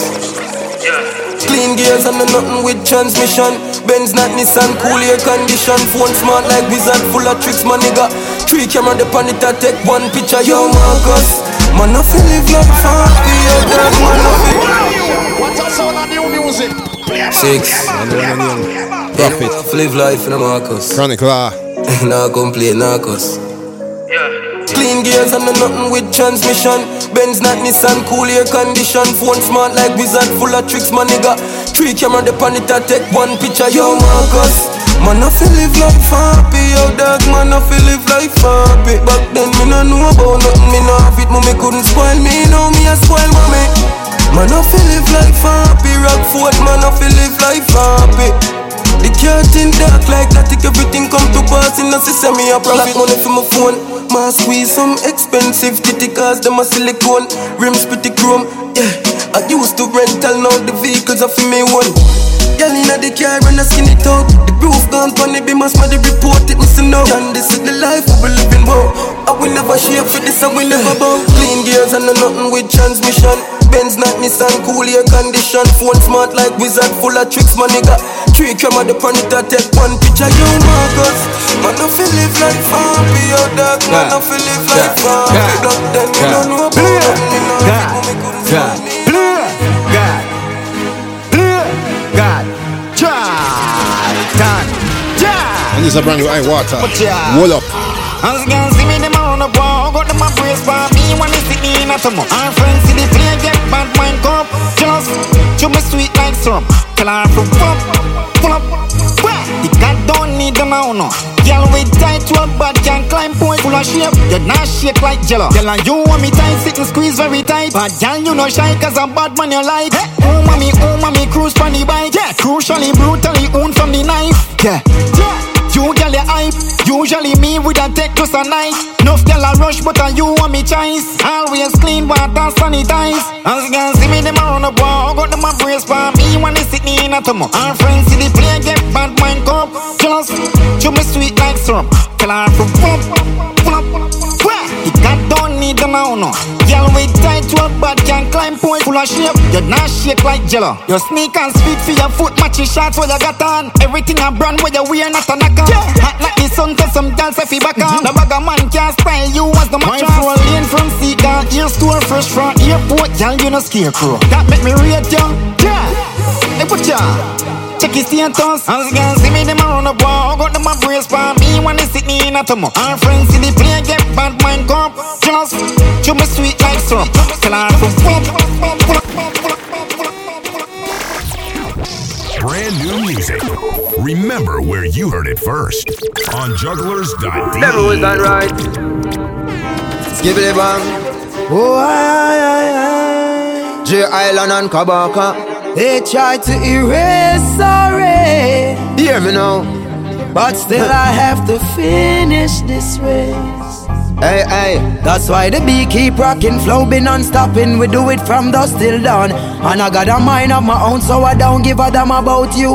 Clean gears and nothing with transmission. Benz not Nissan, cool air condition. Phone smart like wizard, full of tricks, my nigga. Three camera the pan it, I take one picture, yo Marcus. Man, I feel live like happy, yo dog, man, I feel. What's the sound of new music? Six. Prophet. Live life in a Marcus. Chronic ah. Law. nah, complain, Narcos. Clean gears and nothing with transmission. Benz not Nissan, cool air condition. Phone smart like wizard, full of tricks, my nigga. Three camera the pan it, I take one picture, yo Marcus. Man, I feel live life happy, yo dog. Man, I feel live life happy. Back then, me no know about nothing, me no have it, mommy couldn't spoil me. Now me a spoil mommy. Man, I feel live life happy. Rockford, man, I feel live life happy. The curtain dark like that, take everything come to pass in a system. Me a profit money for my phone. Ma squeeze some expensive titty cars, them a silicone. Rims pretty chrome, yeah. I used to rental, now the vehicles are for me one. Girl inna the car and I skin it out. The roof gone on the beam, my the report it missing out. And this is the life we be living, wow. I will never share for this, I will never bow. Clean gears and nothing with transmission. Benz not Nissan, cool air condition. Phone smart like wizard, full of tricks, my nigga. Three camera the pan take one picture, yo Marcus. Man, I feel live like happy, yo dog. Man, I feel live like happy. Back then, you don't know about nothing, you know. God, blood, God, blood, God, Charlton. And this is a brand new eye water. yeah. Up. As you can see me, them on the wall, got them a brace for me when they sit me in a tumble. Our friends see the play, sweet like syrup. Her to pump, pull up. Well, the cat don't need them now, no. Girl with tight rope, but can climb point full of shape. You're not shake like jello. Girl, and you want me tight, sit and squeeze very tight. But girl, you know shy, cause a bad man you like. Hey, oh mommy, oh mommy, cruise from the bike. Yeah, crucially, brutally, own from the knife. Yeah, yeah. You girl you hype, usually me with a take just a night. Nuff girl a rush, but a you want me choice. Always clean, water sanitize. As you can see me, them around the wall, got them a brace for me when they sit me in a tumble. Our friends see the play, get bad mind cup. Just to me sweet like syrup. Tell her to pump, cat don't need them now, no. Girl with tight rope, but can climb point full of shape. You're not shake like jello. Your sneakers fit for your foot, match your shots where you got on. Everything a brand where you wear, not a knocker. Hot like the sun, cause some girls say fi back on. Mm-hmm. The bag man can't style you as the mattress. My floor lane from seat down, ear store fresh from airport, girl You're no scarecrow. That make me rate you, yeah. Hey, put ya. Check his status As you can see me, them around the wall Got them a brace for me when they sit me in a tumble Our friends see the play, get bad mind cup Just chew me sweet like syrup Tell her to pump, pump, pump, pump, Brand new music. Remember where you heard it first on jugglerz.de. Never was done right. Skillibeng. Oh, aye, aye, aye. Dre Island and Kabaka. They try to erase already Hear me now. But still I have to finish this race. Hey, hey. That's why the beat keep rocking, flow be non-stopping. We do it from dusk till dawn. And I got a mind of my own So I don't give a damn about you.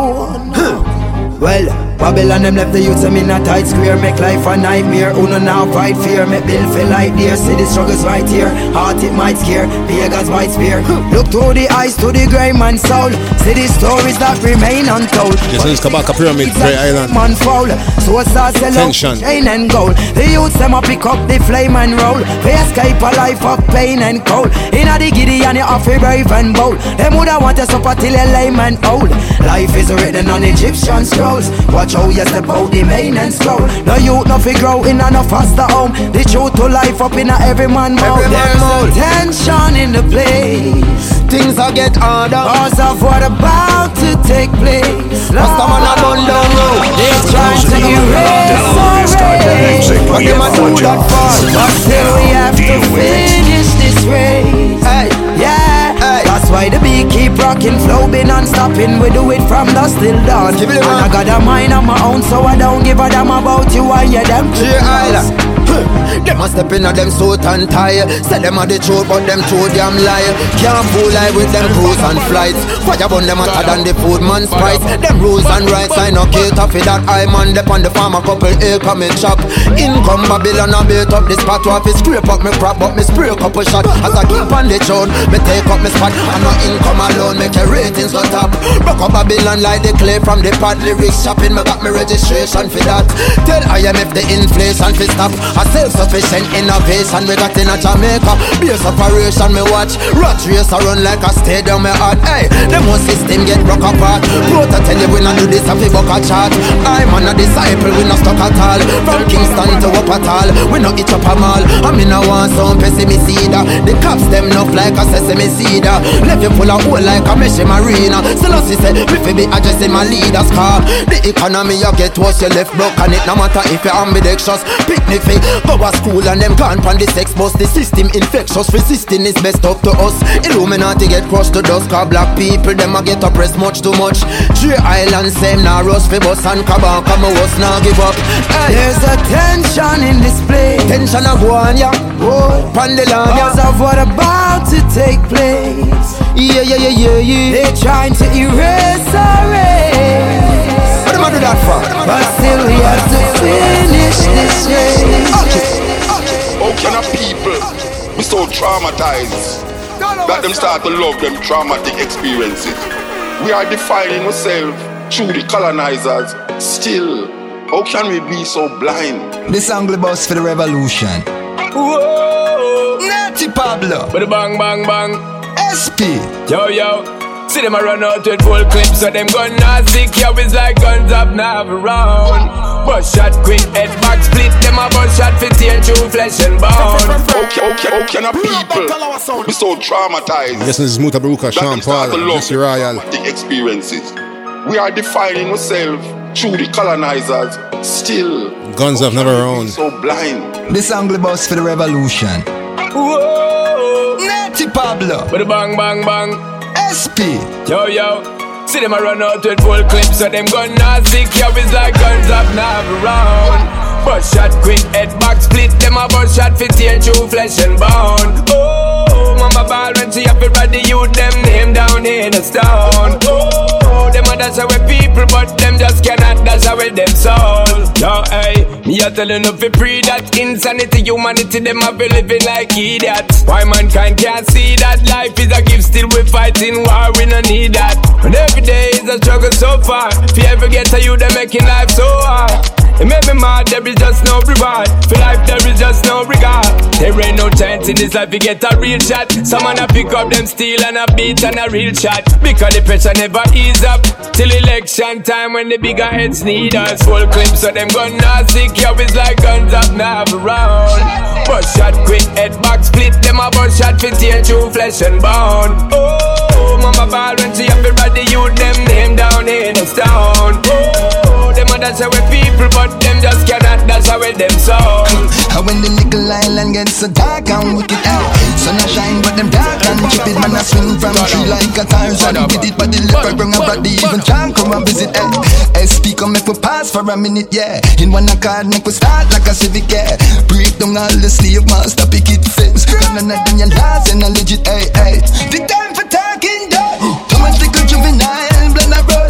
Well, Babylon them left the youths them in a tight square. Make life a nightmare, uno now fight fear. Make bill feel like dear, see the struggles right here. Heart it might scare, Vegas white spear. Look through the eyes to the grey man's soul. See the stories that remain untold. Yes, this is Kabaka Pyramid, Dre Island. Man foul, so what's that sell out Tension. chain and gold. The youths them a pick up the flame and roll. They escape a life of pain and cold. Inna the giddy and have to brave and bold. Them woulda want to suffer till a lame and old. Life is written on Egyptian scrolls watch how you step out the maintenance crowd. No youth no figure out in a no faster home. The truth to life up in a every man mouth. There's no tension in the place. Things are get harder. Cause of what about to take place. Last man a bun down road They're trying to erase our race But them a do that far But still we rocking Flow be non-stopping We do it from dusk till dawn. And I got a mind of my own So I don't give a damn about you and you them Yeah, them a step in a them suit and tie. Say them a the truth, but them too damn lie. Can't fool lie with them cruise and flights. Fire burn them hotter than the food man's price. Them rules and rights, I no cater for that. I man dep on the farm a couple acre me chop. Income Babylon a bait up this spot. Off it scrape up me crap, but me spray a couple shot. As I keep on the throne, me take up me spot. I'm not income alone, make your ratings go top. Rock up Babylon like the clay from the pot. Lyrics shopping, me got me registration for that. Tell IMF the inflation fi stop. I self-sufficient innovation we got in a Jamaica. Base operation me watch. Rat race a run like a stadium me heart Hey, the whole system get broke apart. Quote tell you we not do this a fi book a chart. I'm a disciple, we not stuck at all. From Kingston to Wuppertal, we not each up a mall. I mean I want some pessimist either The cops them enough like a sesame seed. Left you full of hole like a mesh marina So let's say, if we fi be addressing my leaders car. The economy you get worse, you left broke. And it no matter if you're ambidextrous. Picnic fi Go a school and them gone pan the sex bus The system infectious, resisting is best up to us. Illuminati get crushed to dust Cause black people, them a get oppressed much too much. Three islands, same now rust fi bus and cabal Come us now give up. Hey. There's a tension in this place. Tension a go on ya, oh, pan the land Cause of what about to take place. Yeah, yeah, yeah, yeah, yeah. They're trying to erase our race What am I do that for? But still we have to finish this race okay. How can a people be so traumatized that them start to love them traumatic experiences? We are defining ourselves through the colonizers. Still, how can we be so blind? This angle boss for the revolution. Whoa, Natty Pablo. But bang, bang, bang. SP. Yo, yo. See them a run out with full clips, so them gun not sick. Yo, it's like guns up now around. Bust shot quick, head back split. Them a bust shot for tear through flesh and bone. Okay, okay, how can a people be so traumatized? Yes, this is Mutabaruka, Sean Paul, Mr. Royal. The experiences. We are defining ourselves through the colonizers. Still, Guns have never owned. so blind. This angle boss for the revolution. Whoa, Natty Pablo. But the bang, bang, bang. SP. Yo, yo. See them a run out with full clips, so them gun not sick. It's like guns up now around. Bust shot quick, head back split. Them a bust shot for tear through flesh and bone. Oh, mama ball when she up it the youth, them name down in the stone. Oh, them a dash away people, but them just cannot dash away them soul. Yo, hey, me a telling you fi free that insanity, humanity, them a be living like idiots. Why mankind can't see that life is a gift, still we fighting war, we no need that. And every day is a struggle so far. If you ever get to you, they making life so hard. It made me mad, there is just no reward. For life, there is just no regard. There ain't no chance in this life, you get a real shot. Someone a pick up them steel and a beat and a real shot. Because the pressure never ease up. Till election time when the bigger heads need us. Full clips so them gun not yo, it's like guns up now around. Bust shot quick, head back split, them a bust shot for tear through flesh and bone. Oh, mama ball when she up it the youth, them name down in the stone. Oh, them a dash away people, but them just cannot dash away them soul. And when the nickel island gets so dark and wicked out, sun a shine, but them dark and stupid man a swing from tree like a Tarzan. With it, but the leopard bring a body, even John come and visit. Eh, SP come make we pass for a minute, yeah. In one accord, make we start like a civic, yeah. Break down all the slave master picket fence. Gun and then your laws and a legit, hey, hey. The time for talking done. Too much little juvenile, blend a run.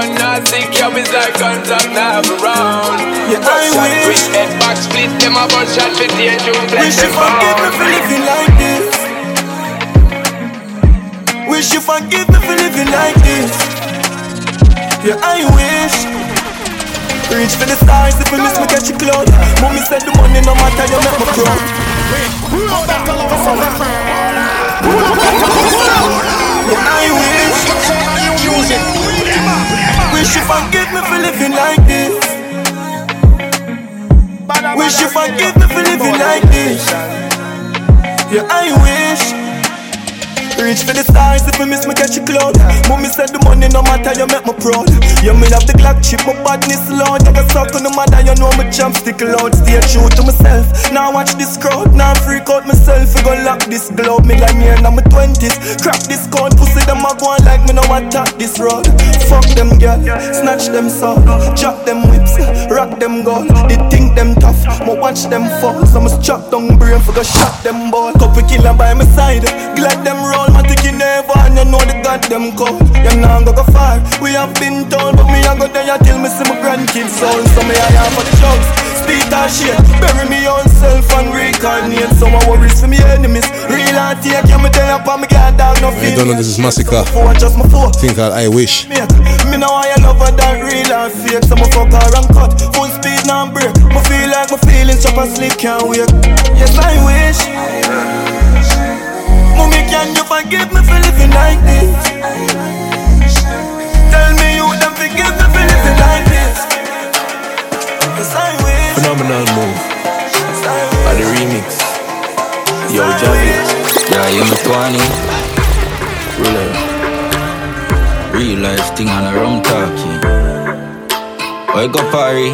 Gun not sick. Yo, it's like guns up now around. Yeah, I shot wish- quick, head back split, them a bust shot for tear through flesh Wish you and forgive me bone. for living like this. Wish you forgive me for living like this. Yeah, I wish Reach for the stars if we miss me catch you cloud. Mommy said the money no matter you make me proud. I wish, wish you forgive me for living like this. Wish you forgive me for living like this. Yeah, I wish. Reach for the stars if me miss me catch you cloud. Mommy said the money no matter you make me proud. You me have the Glock chip, my badness loud. You got suck on the mother, you know me jump stick loud. Stay true to myself. Now watch this crowd, now freak out myself. I gon' lock this globe. Me like me in my twenties. Crack this code, pussy them a go like me no attack this road. Fuck them girl, snatch them soul, chop them whips, rock them gold. They think them tough, me watch them fall. So me chop down brain for go shot them ball. Couple killer by my side, glad them roll automatic you never and you know the goddamn code. You nah go go far. We have been told, but me I go there till me see my grandkids soul. So me I am for the drugs. Speed that shit, bury me own self and reincarnate. So I worries for me enemies. Real and take you me there up and me get down no feel. I don't know this is Masicka. Just my four. Think called I Wish. Me, me know I love her than real and fake. So me fuck her and cut. Full speed now break. Me feel like my feelings chop and sleep can't wait. Yes I wish. Mommy, can you forgive me for living like this? Tell me you don't forgive me for living like this. Cause I wish. Phenomenal move. At the remix. Yo, Javi. Yeah, you me twani. Real Real life thing on a rum talking. Wake up, party.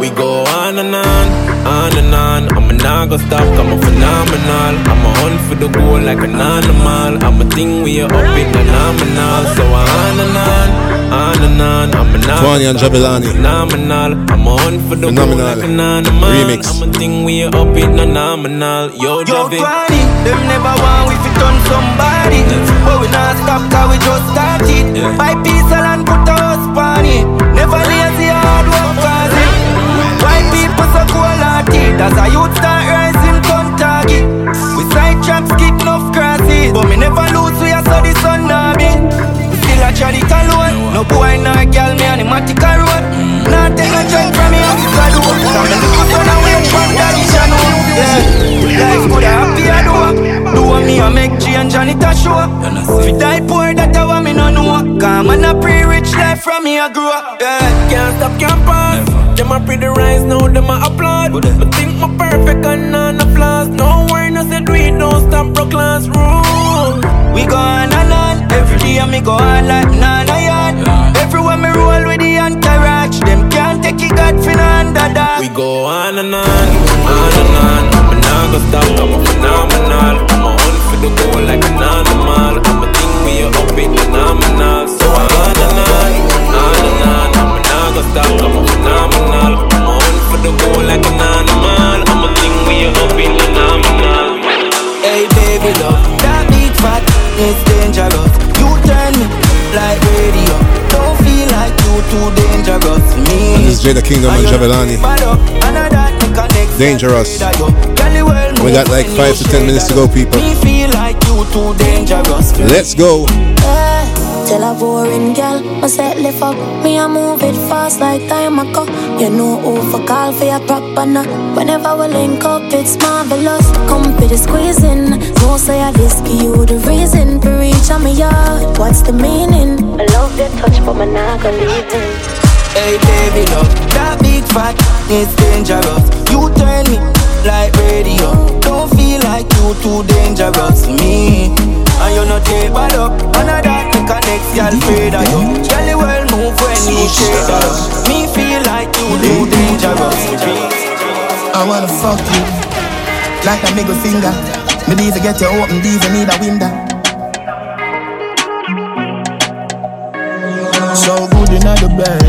We go on and on, on and on. I'm a nah go stop, I'm a phenomenal. I'm a hunt for the goal like an animal. I'm a thing we are up in phenomenal. So on and on, on and on. I'm a nah Twani and Jahvillani. phenomenal. I'm a hunt for the Phenomenal. goal like an animal. Remix. I'm a thing we are up in phenomenal. Yo, Yo, Javi. Twani, them never want we fit on somebody. But we not stop cause we just started. Buy piece of land, put a house on it. Never lazy, hard work cause it. White people so cool As a youth start rising, come target. We side traps, get enough crosses. But me never lose, we are so the sun. Still a jolly alone. No boy, no girl, me animatic a road. Not take no joint from me, I'm sick of do. Come and look on a way from daddy channel. Yeah, life could happy I do. Do me a make change and it a show. If you die poor, that I want me no know. Come and a pre-rich life from me I grew up. Yeah, Can't stop, can't pass. Them a pretty rise now, them a applaud. But think my perfect and none of flaws. No worry, no do it, don't stop, bro, class rule. We go on and on. Every day I me go on like nana yard. Everywhere me roll with the entourage. Them can't take it God no underdog. We go on and on, on and on. I'm not gonna stop, I'm a phenomenal. I'm a hunt for the goal like an animal. I'm a thing we are up in phenomenal. So on and on, on and on. I'm stop, I'm a phenomenal. I'm a hunt for the goal like an animal. I'm a thing we are up in phenomenal. Hey baby love, that big fat is dangerous. You turn me like radio. Don't feel like you too dangerous to me. This is Jada Kingdom and Jahvillani. Bad up, and I that make a next Dangerous. We got like five to ten minutes to go, people. Me feel like you too dangerous. for me. Let's go. Uh, Tell a boring girl, I set lift up. Me, I move it fast like time I go. You know who for call for your proper now. Whenever we link up, it's marvelous. Come for the squeezing. No say I this give you the reason for reach on me yard. What's the meaning? I love your touch, but I'm not gonna leave it. Hey baby love, that big fat is dangerous. You turn me like radio. Don't feel like you too dangerous to me. And you not take bad up, and I that next girl afraid of you. Jolly well move when you shake up. Me feel like you too dangerous. I wanna fuck you like a middle finger. Me these get you open, these need a window. So good in the bed,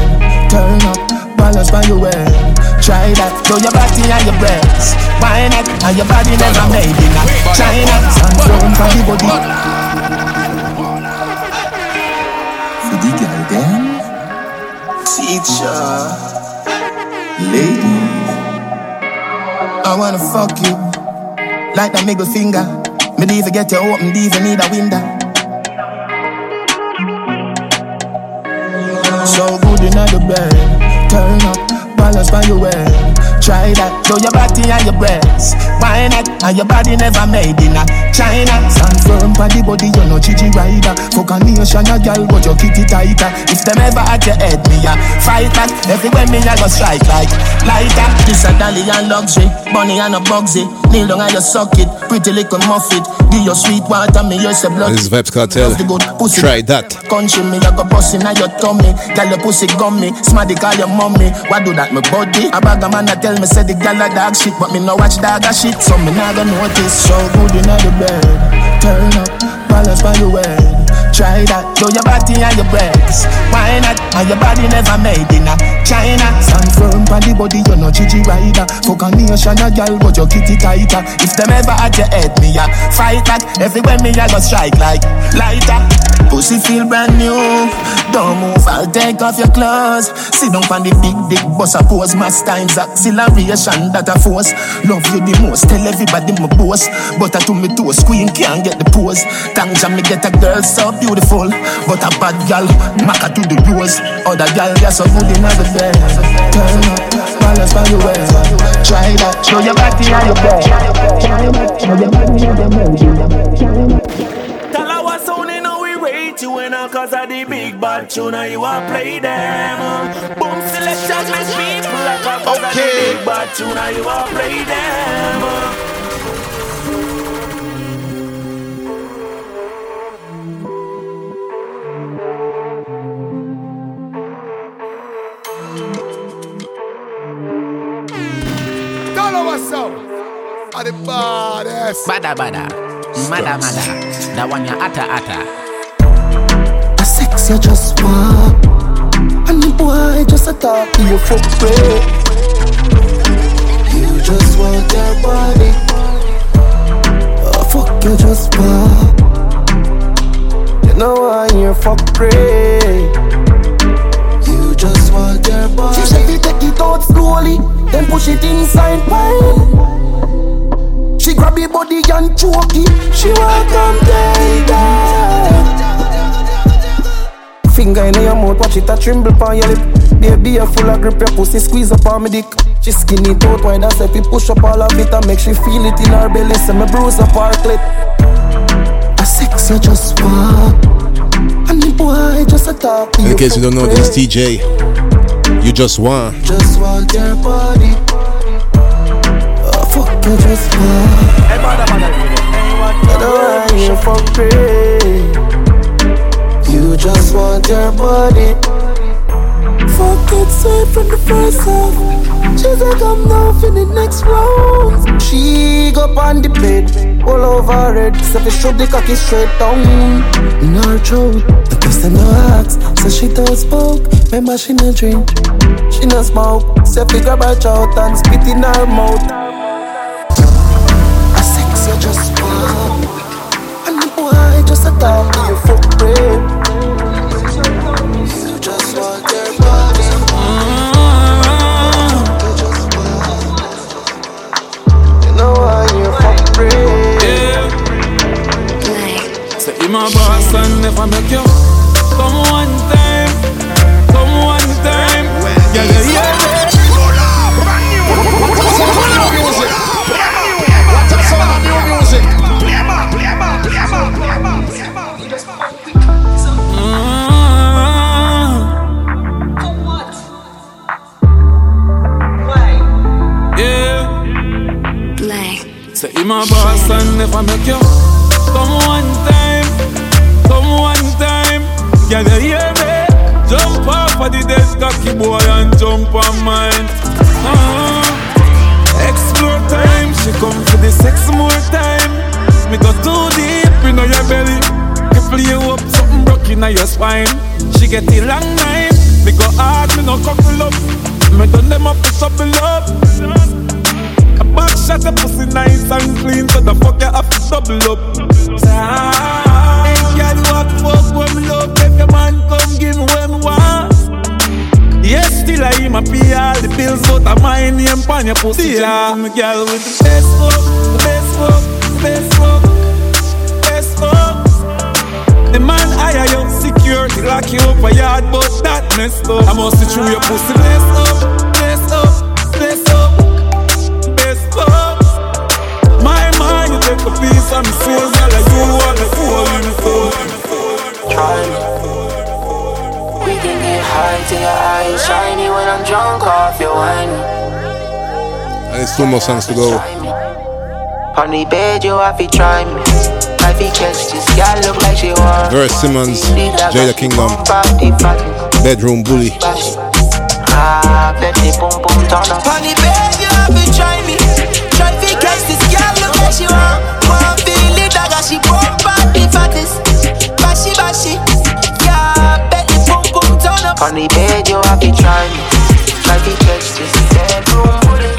turn up, balance by your way. Try that, show your body and your breasts. Why not? And your body never made in a China. Stand firm for the body. For the girl then, teacher, ladies. I wanna fuck you like that middle finger. Me these get you open, these need a window. So good in the bed, Turn up, balance by your way. Try that, show your body and your breasts. Why not? And your body never made in a China. Stand firm for the body, you're no Gigi rider. Fuck a nation, a girl, but your kitty tighter. If them ever at your head, me a fight back. Everywhere me a go strike like lighter. This a dolly and luxury, bunny and a bugsy. Kneel down and you suck it, pretty little muffet. Give your sweet water, me use a blood. This is Vybz Kartel. Try that. Country me, I go bustin' at your tummy. Girl, your pussy gummy. Smarty call your mommy. Why do that, my body? A bag of man, I tell me say the gal a dog shit, but me no watch dog a shit, so me not gonna notice. So good in the bed, turn up, balance by your way. Try that, show your body and your breasts. Why not? And your body never made in a China. Stand firm the body, you're no Gigi rider. Fuck a nation, a girl, but your kitty tighter. If them ever at your head, me a fight back. Everywhere me a go strike like lighter. Pussy feel brand new. Don't move, I'll take off your clothes. Sit down on the big dick, bust a pose. Mass times acceleration that a force. Love you the most, tell everybody my boss. But I to me toes, queen can't get the pose. Thank me get a girl so beautiful but a bad gal, maka to the rose. Other gal, they so good in the bed. Turn up, balance by the way. Try that, show your body on your bed. Show your body on your bed. Tell what's on in we rate you in cause of the big bad tune you want play them. Boom selection make people like a cause okay. of the big bad tune you want play them. Are the baddest. Bada bada, mada mada, that one ya ata ata. A sex you just want, and the boy just a talk to you for free. You just want your body, oh, fuck you just want. You know why you fuck free. You just want your body. She said you take it out slowly, then push it inside mine. She grab your body and choke it. She want come take that. Finger in your mouth, watch it a tremble on your lip. Baby, you full of grip, your pussy squeeze up on me dick. She skinny out wide and if you push up all of it and make she feel it in her belly. So me bruise up her clit. A sex you just want, and the boy just a talk. In case you don't know, this is Teejay. You just want. Just want your body. Oh, fuck you just want. Hey, for free. You just want your body. Fuck it straight from the first half She said come now for the next round. She go on the bed All over it So she shoot the cocky straight down. In her throat The question no ask So she don't smoke. Remember she no drink She no smoke. So she grab her throat And spit in her mouth Yes, still I am a pay all the bills, but I my name on your pussy. Yeah, me girl with the best fuck, the best fuck, the best fuck, best fuck. The man hire you, secure security lock you up a yard, but that messed up. I must see through your pussy messed up, messed up, messed up, messed up. My mind, you take a piece of my soul, girl, and you are the fool in the soul. Try me. We can get high till your eyes shiny when I'm drunk off your wine. And it's two more songs to go. On the bed, you have to try me. I fi catch this girl look like she want. Verse Simmonds, Jada Kingdom, Bedroom Bully. Ah, bet the boom boom turn up. On the bed, you have to try me. Try fi catch this girl look like she want. Want feel it like she bump out the fattest. Bashi bashi. On the bed, you have to try me. Try fi catch this bedroom bully.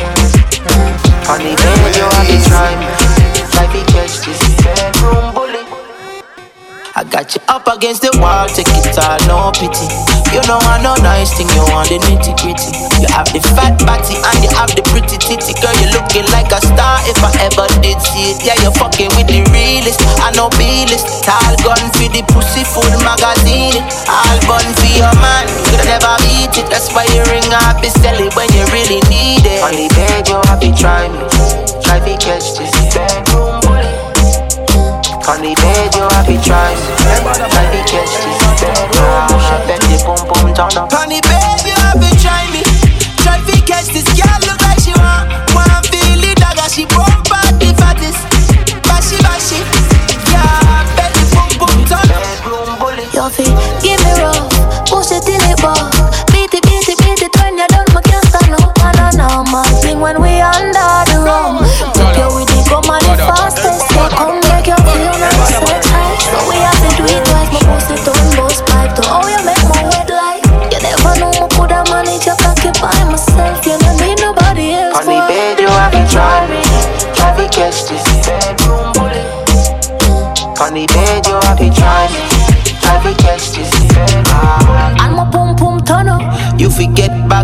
On the bed, you have to try me. I got you up against the wall, take it all, no pity. You know I know nice thing, you want the nitty gritty. You have the fat body and you have the pretty titty, girl. You looking like a star if I ever did see it. Yeah, you're fucking with the realest. I know B-list. Tall gun for the pussy, full magazine. All bun for your man, could never beat it. That's why you ring up, be sell it when you really need it. Only bed, you have to try me, try to catch this bully. On the bed, you have to try me. Try to catch this bed. Ah, bet the boom boom turn up. On the bed, you have to try me. Try to catch this girl look like she want. Want feel it like she bump out the fattest. Bashi bashi. Yeah, bet the boom boom turn up. Your feet, give me rough, push it till it ball. Beat it, beat it, beat it when you're done, my can't stand up. And I know my thing when we under the rum.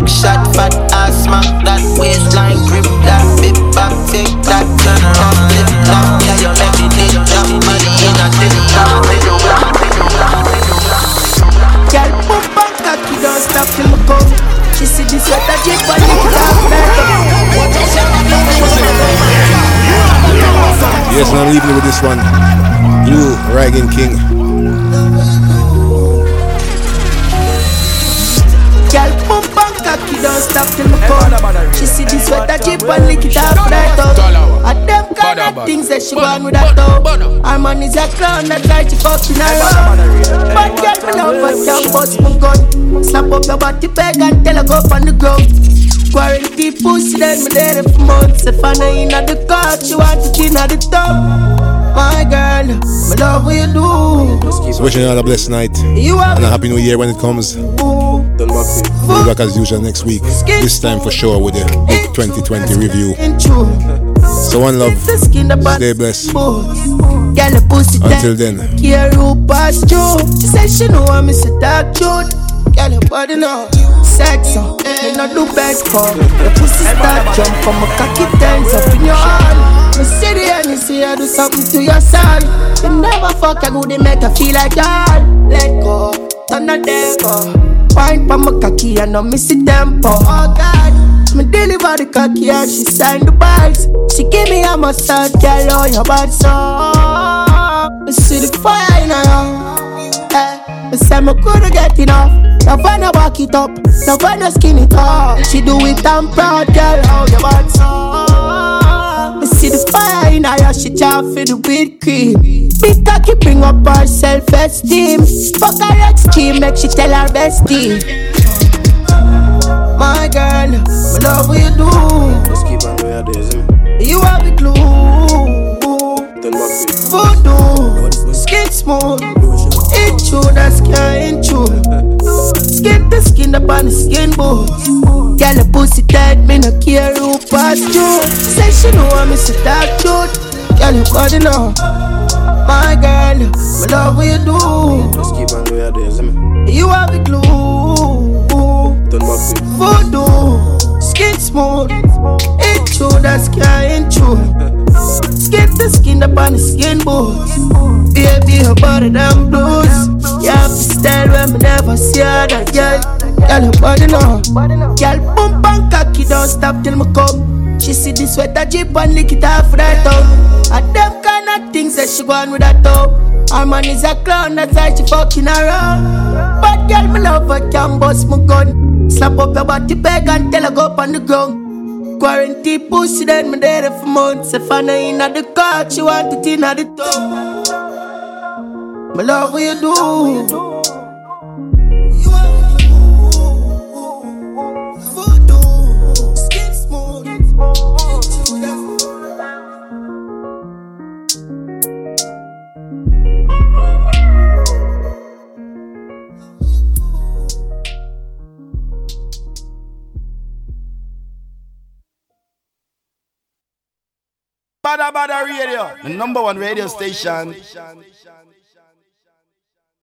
Back shot, fat ass smack that waistline, grip that, bit back, take that, turn around, flip that. Yeah, you make me dig drop money in a dip Girl, pump back cocky, don't stop till me come. She see this sweater drip and lick it Yes, and I'm leaving you with this one. Glu Rygin King. Cocky, don't till me come. She see this sweater drip and lick it up right up. And them kind of things that she want with that though. Her man is a clown that try to fuck in her own. But girl, me love her, can't bust my gun. Slap up your body beg and tell her go up on the ground. Quarantine pussy, then me there for months. If I know in the car, she want to in at the top. My girl, me love what you do. So wishing you all a blessed night You and a happy new year when it comes. We'll be back as usual next week. This time for sure with the big 2020 review. So one love. Stay blessed. Girl, the pussy Until then. Care who pass through. She said she know I'm Mr. Dark Truth. Girl, your body know. Sex, uh, me not do bed for. The pussy start jump from a cocky tense up in your hand. Me see the and you see I do something to your son. You never fuck a good, they make her feel like that. Let go, turn the deck Wine pa my cocky and I miss the tempo. Oh God. Me deliver the cocky and she signed the bags. She give me a massage, girl, oh your body so. Me see the fire in her eye. Eh, me say me couldn't get enough. Now I walk it up, now I skin it up. She do it I'm proud, girl, oh your body so. See the fire in her she chow for the whipped cream. Big cocky bring up her self-esteem. Fuck her extreme, make she tell her bestie. My girl, me love what you do. Just keep on your days, eh? You have the glue. Voodoo, skin smooth. It's true, that's can't true. Skin to skin up on the skin boots. Girl, a pussy tight, me no care who pass through. Say she know I'm Mr. Dark Truth. Girl, your body know. My girl, me love what you do. Just keep on doing your eh? You have the glue. Turn back quick. Voodoo, skin smooth. It's true, that's can't true. Skin to skin up on the skin boots. Baby, her body damn blues. You have to stand bust yeah, that girl. Girl, your body now. Girl, boom bang cocky, don't stop till me come. She see the sweater jeep and lick it off her tongue. And them kind of things that she on with her tongue. Her man is a clown, that's why she fucking around. But girl, me love her, can bust my gun. Slap up your body bag and tell her go up on the ground. Quarantine pussy, then me there for months. If I know in the car, she want it in the top. Me love what you do. Badda Badda Radio, the number one radio station.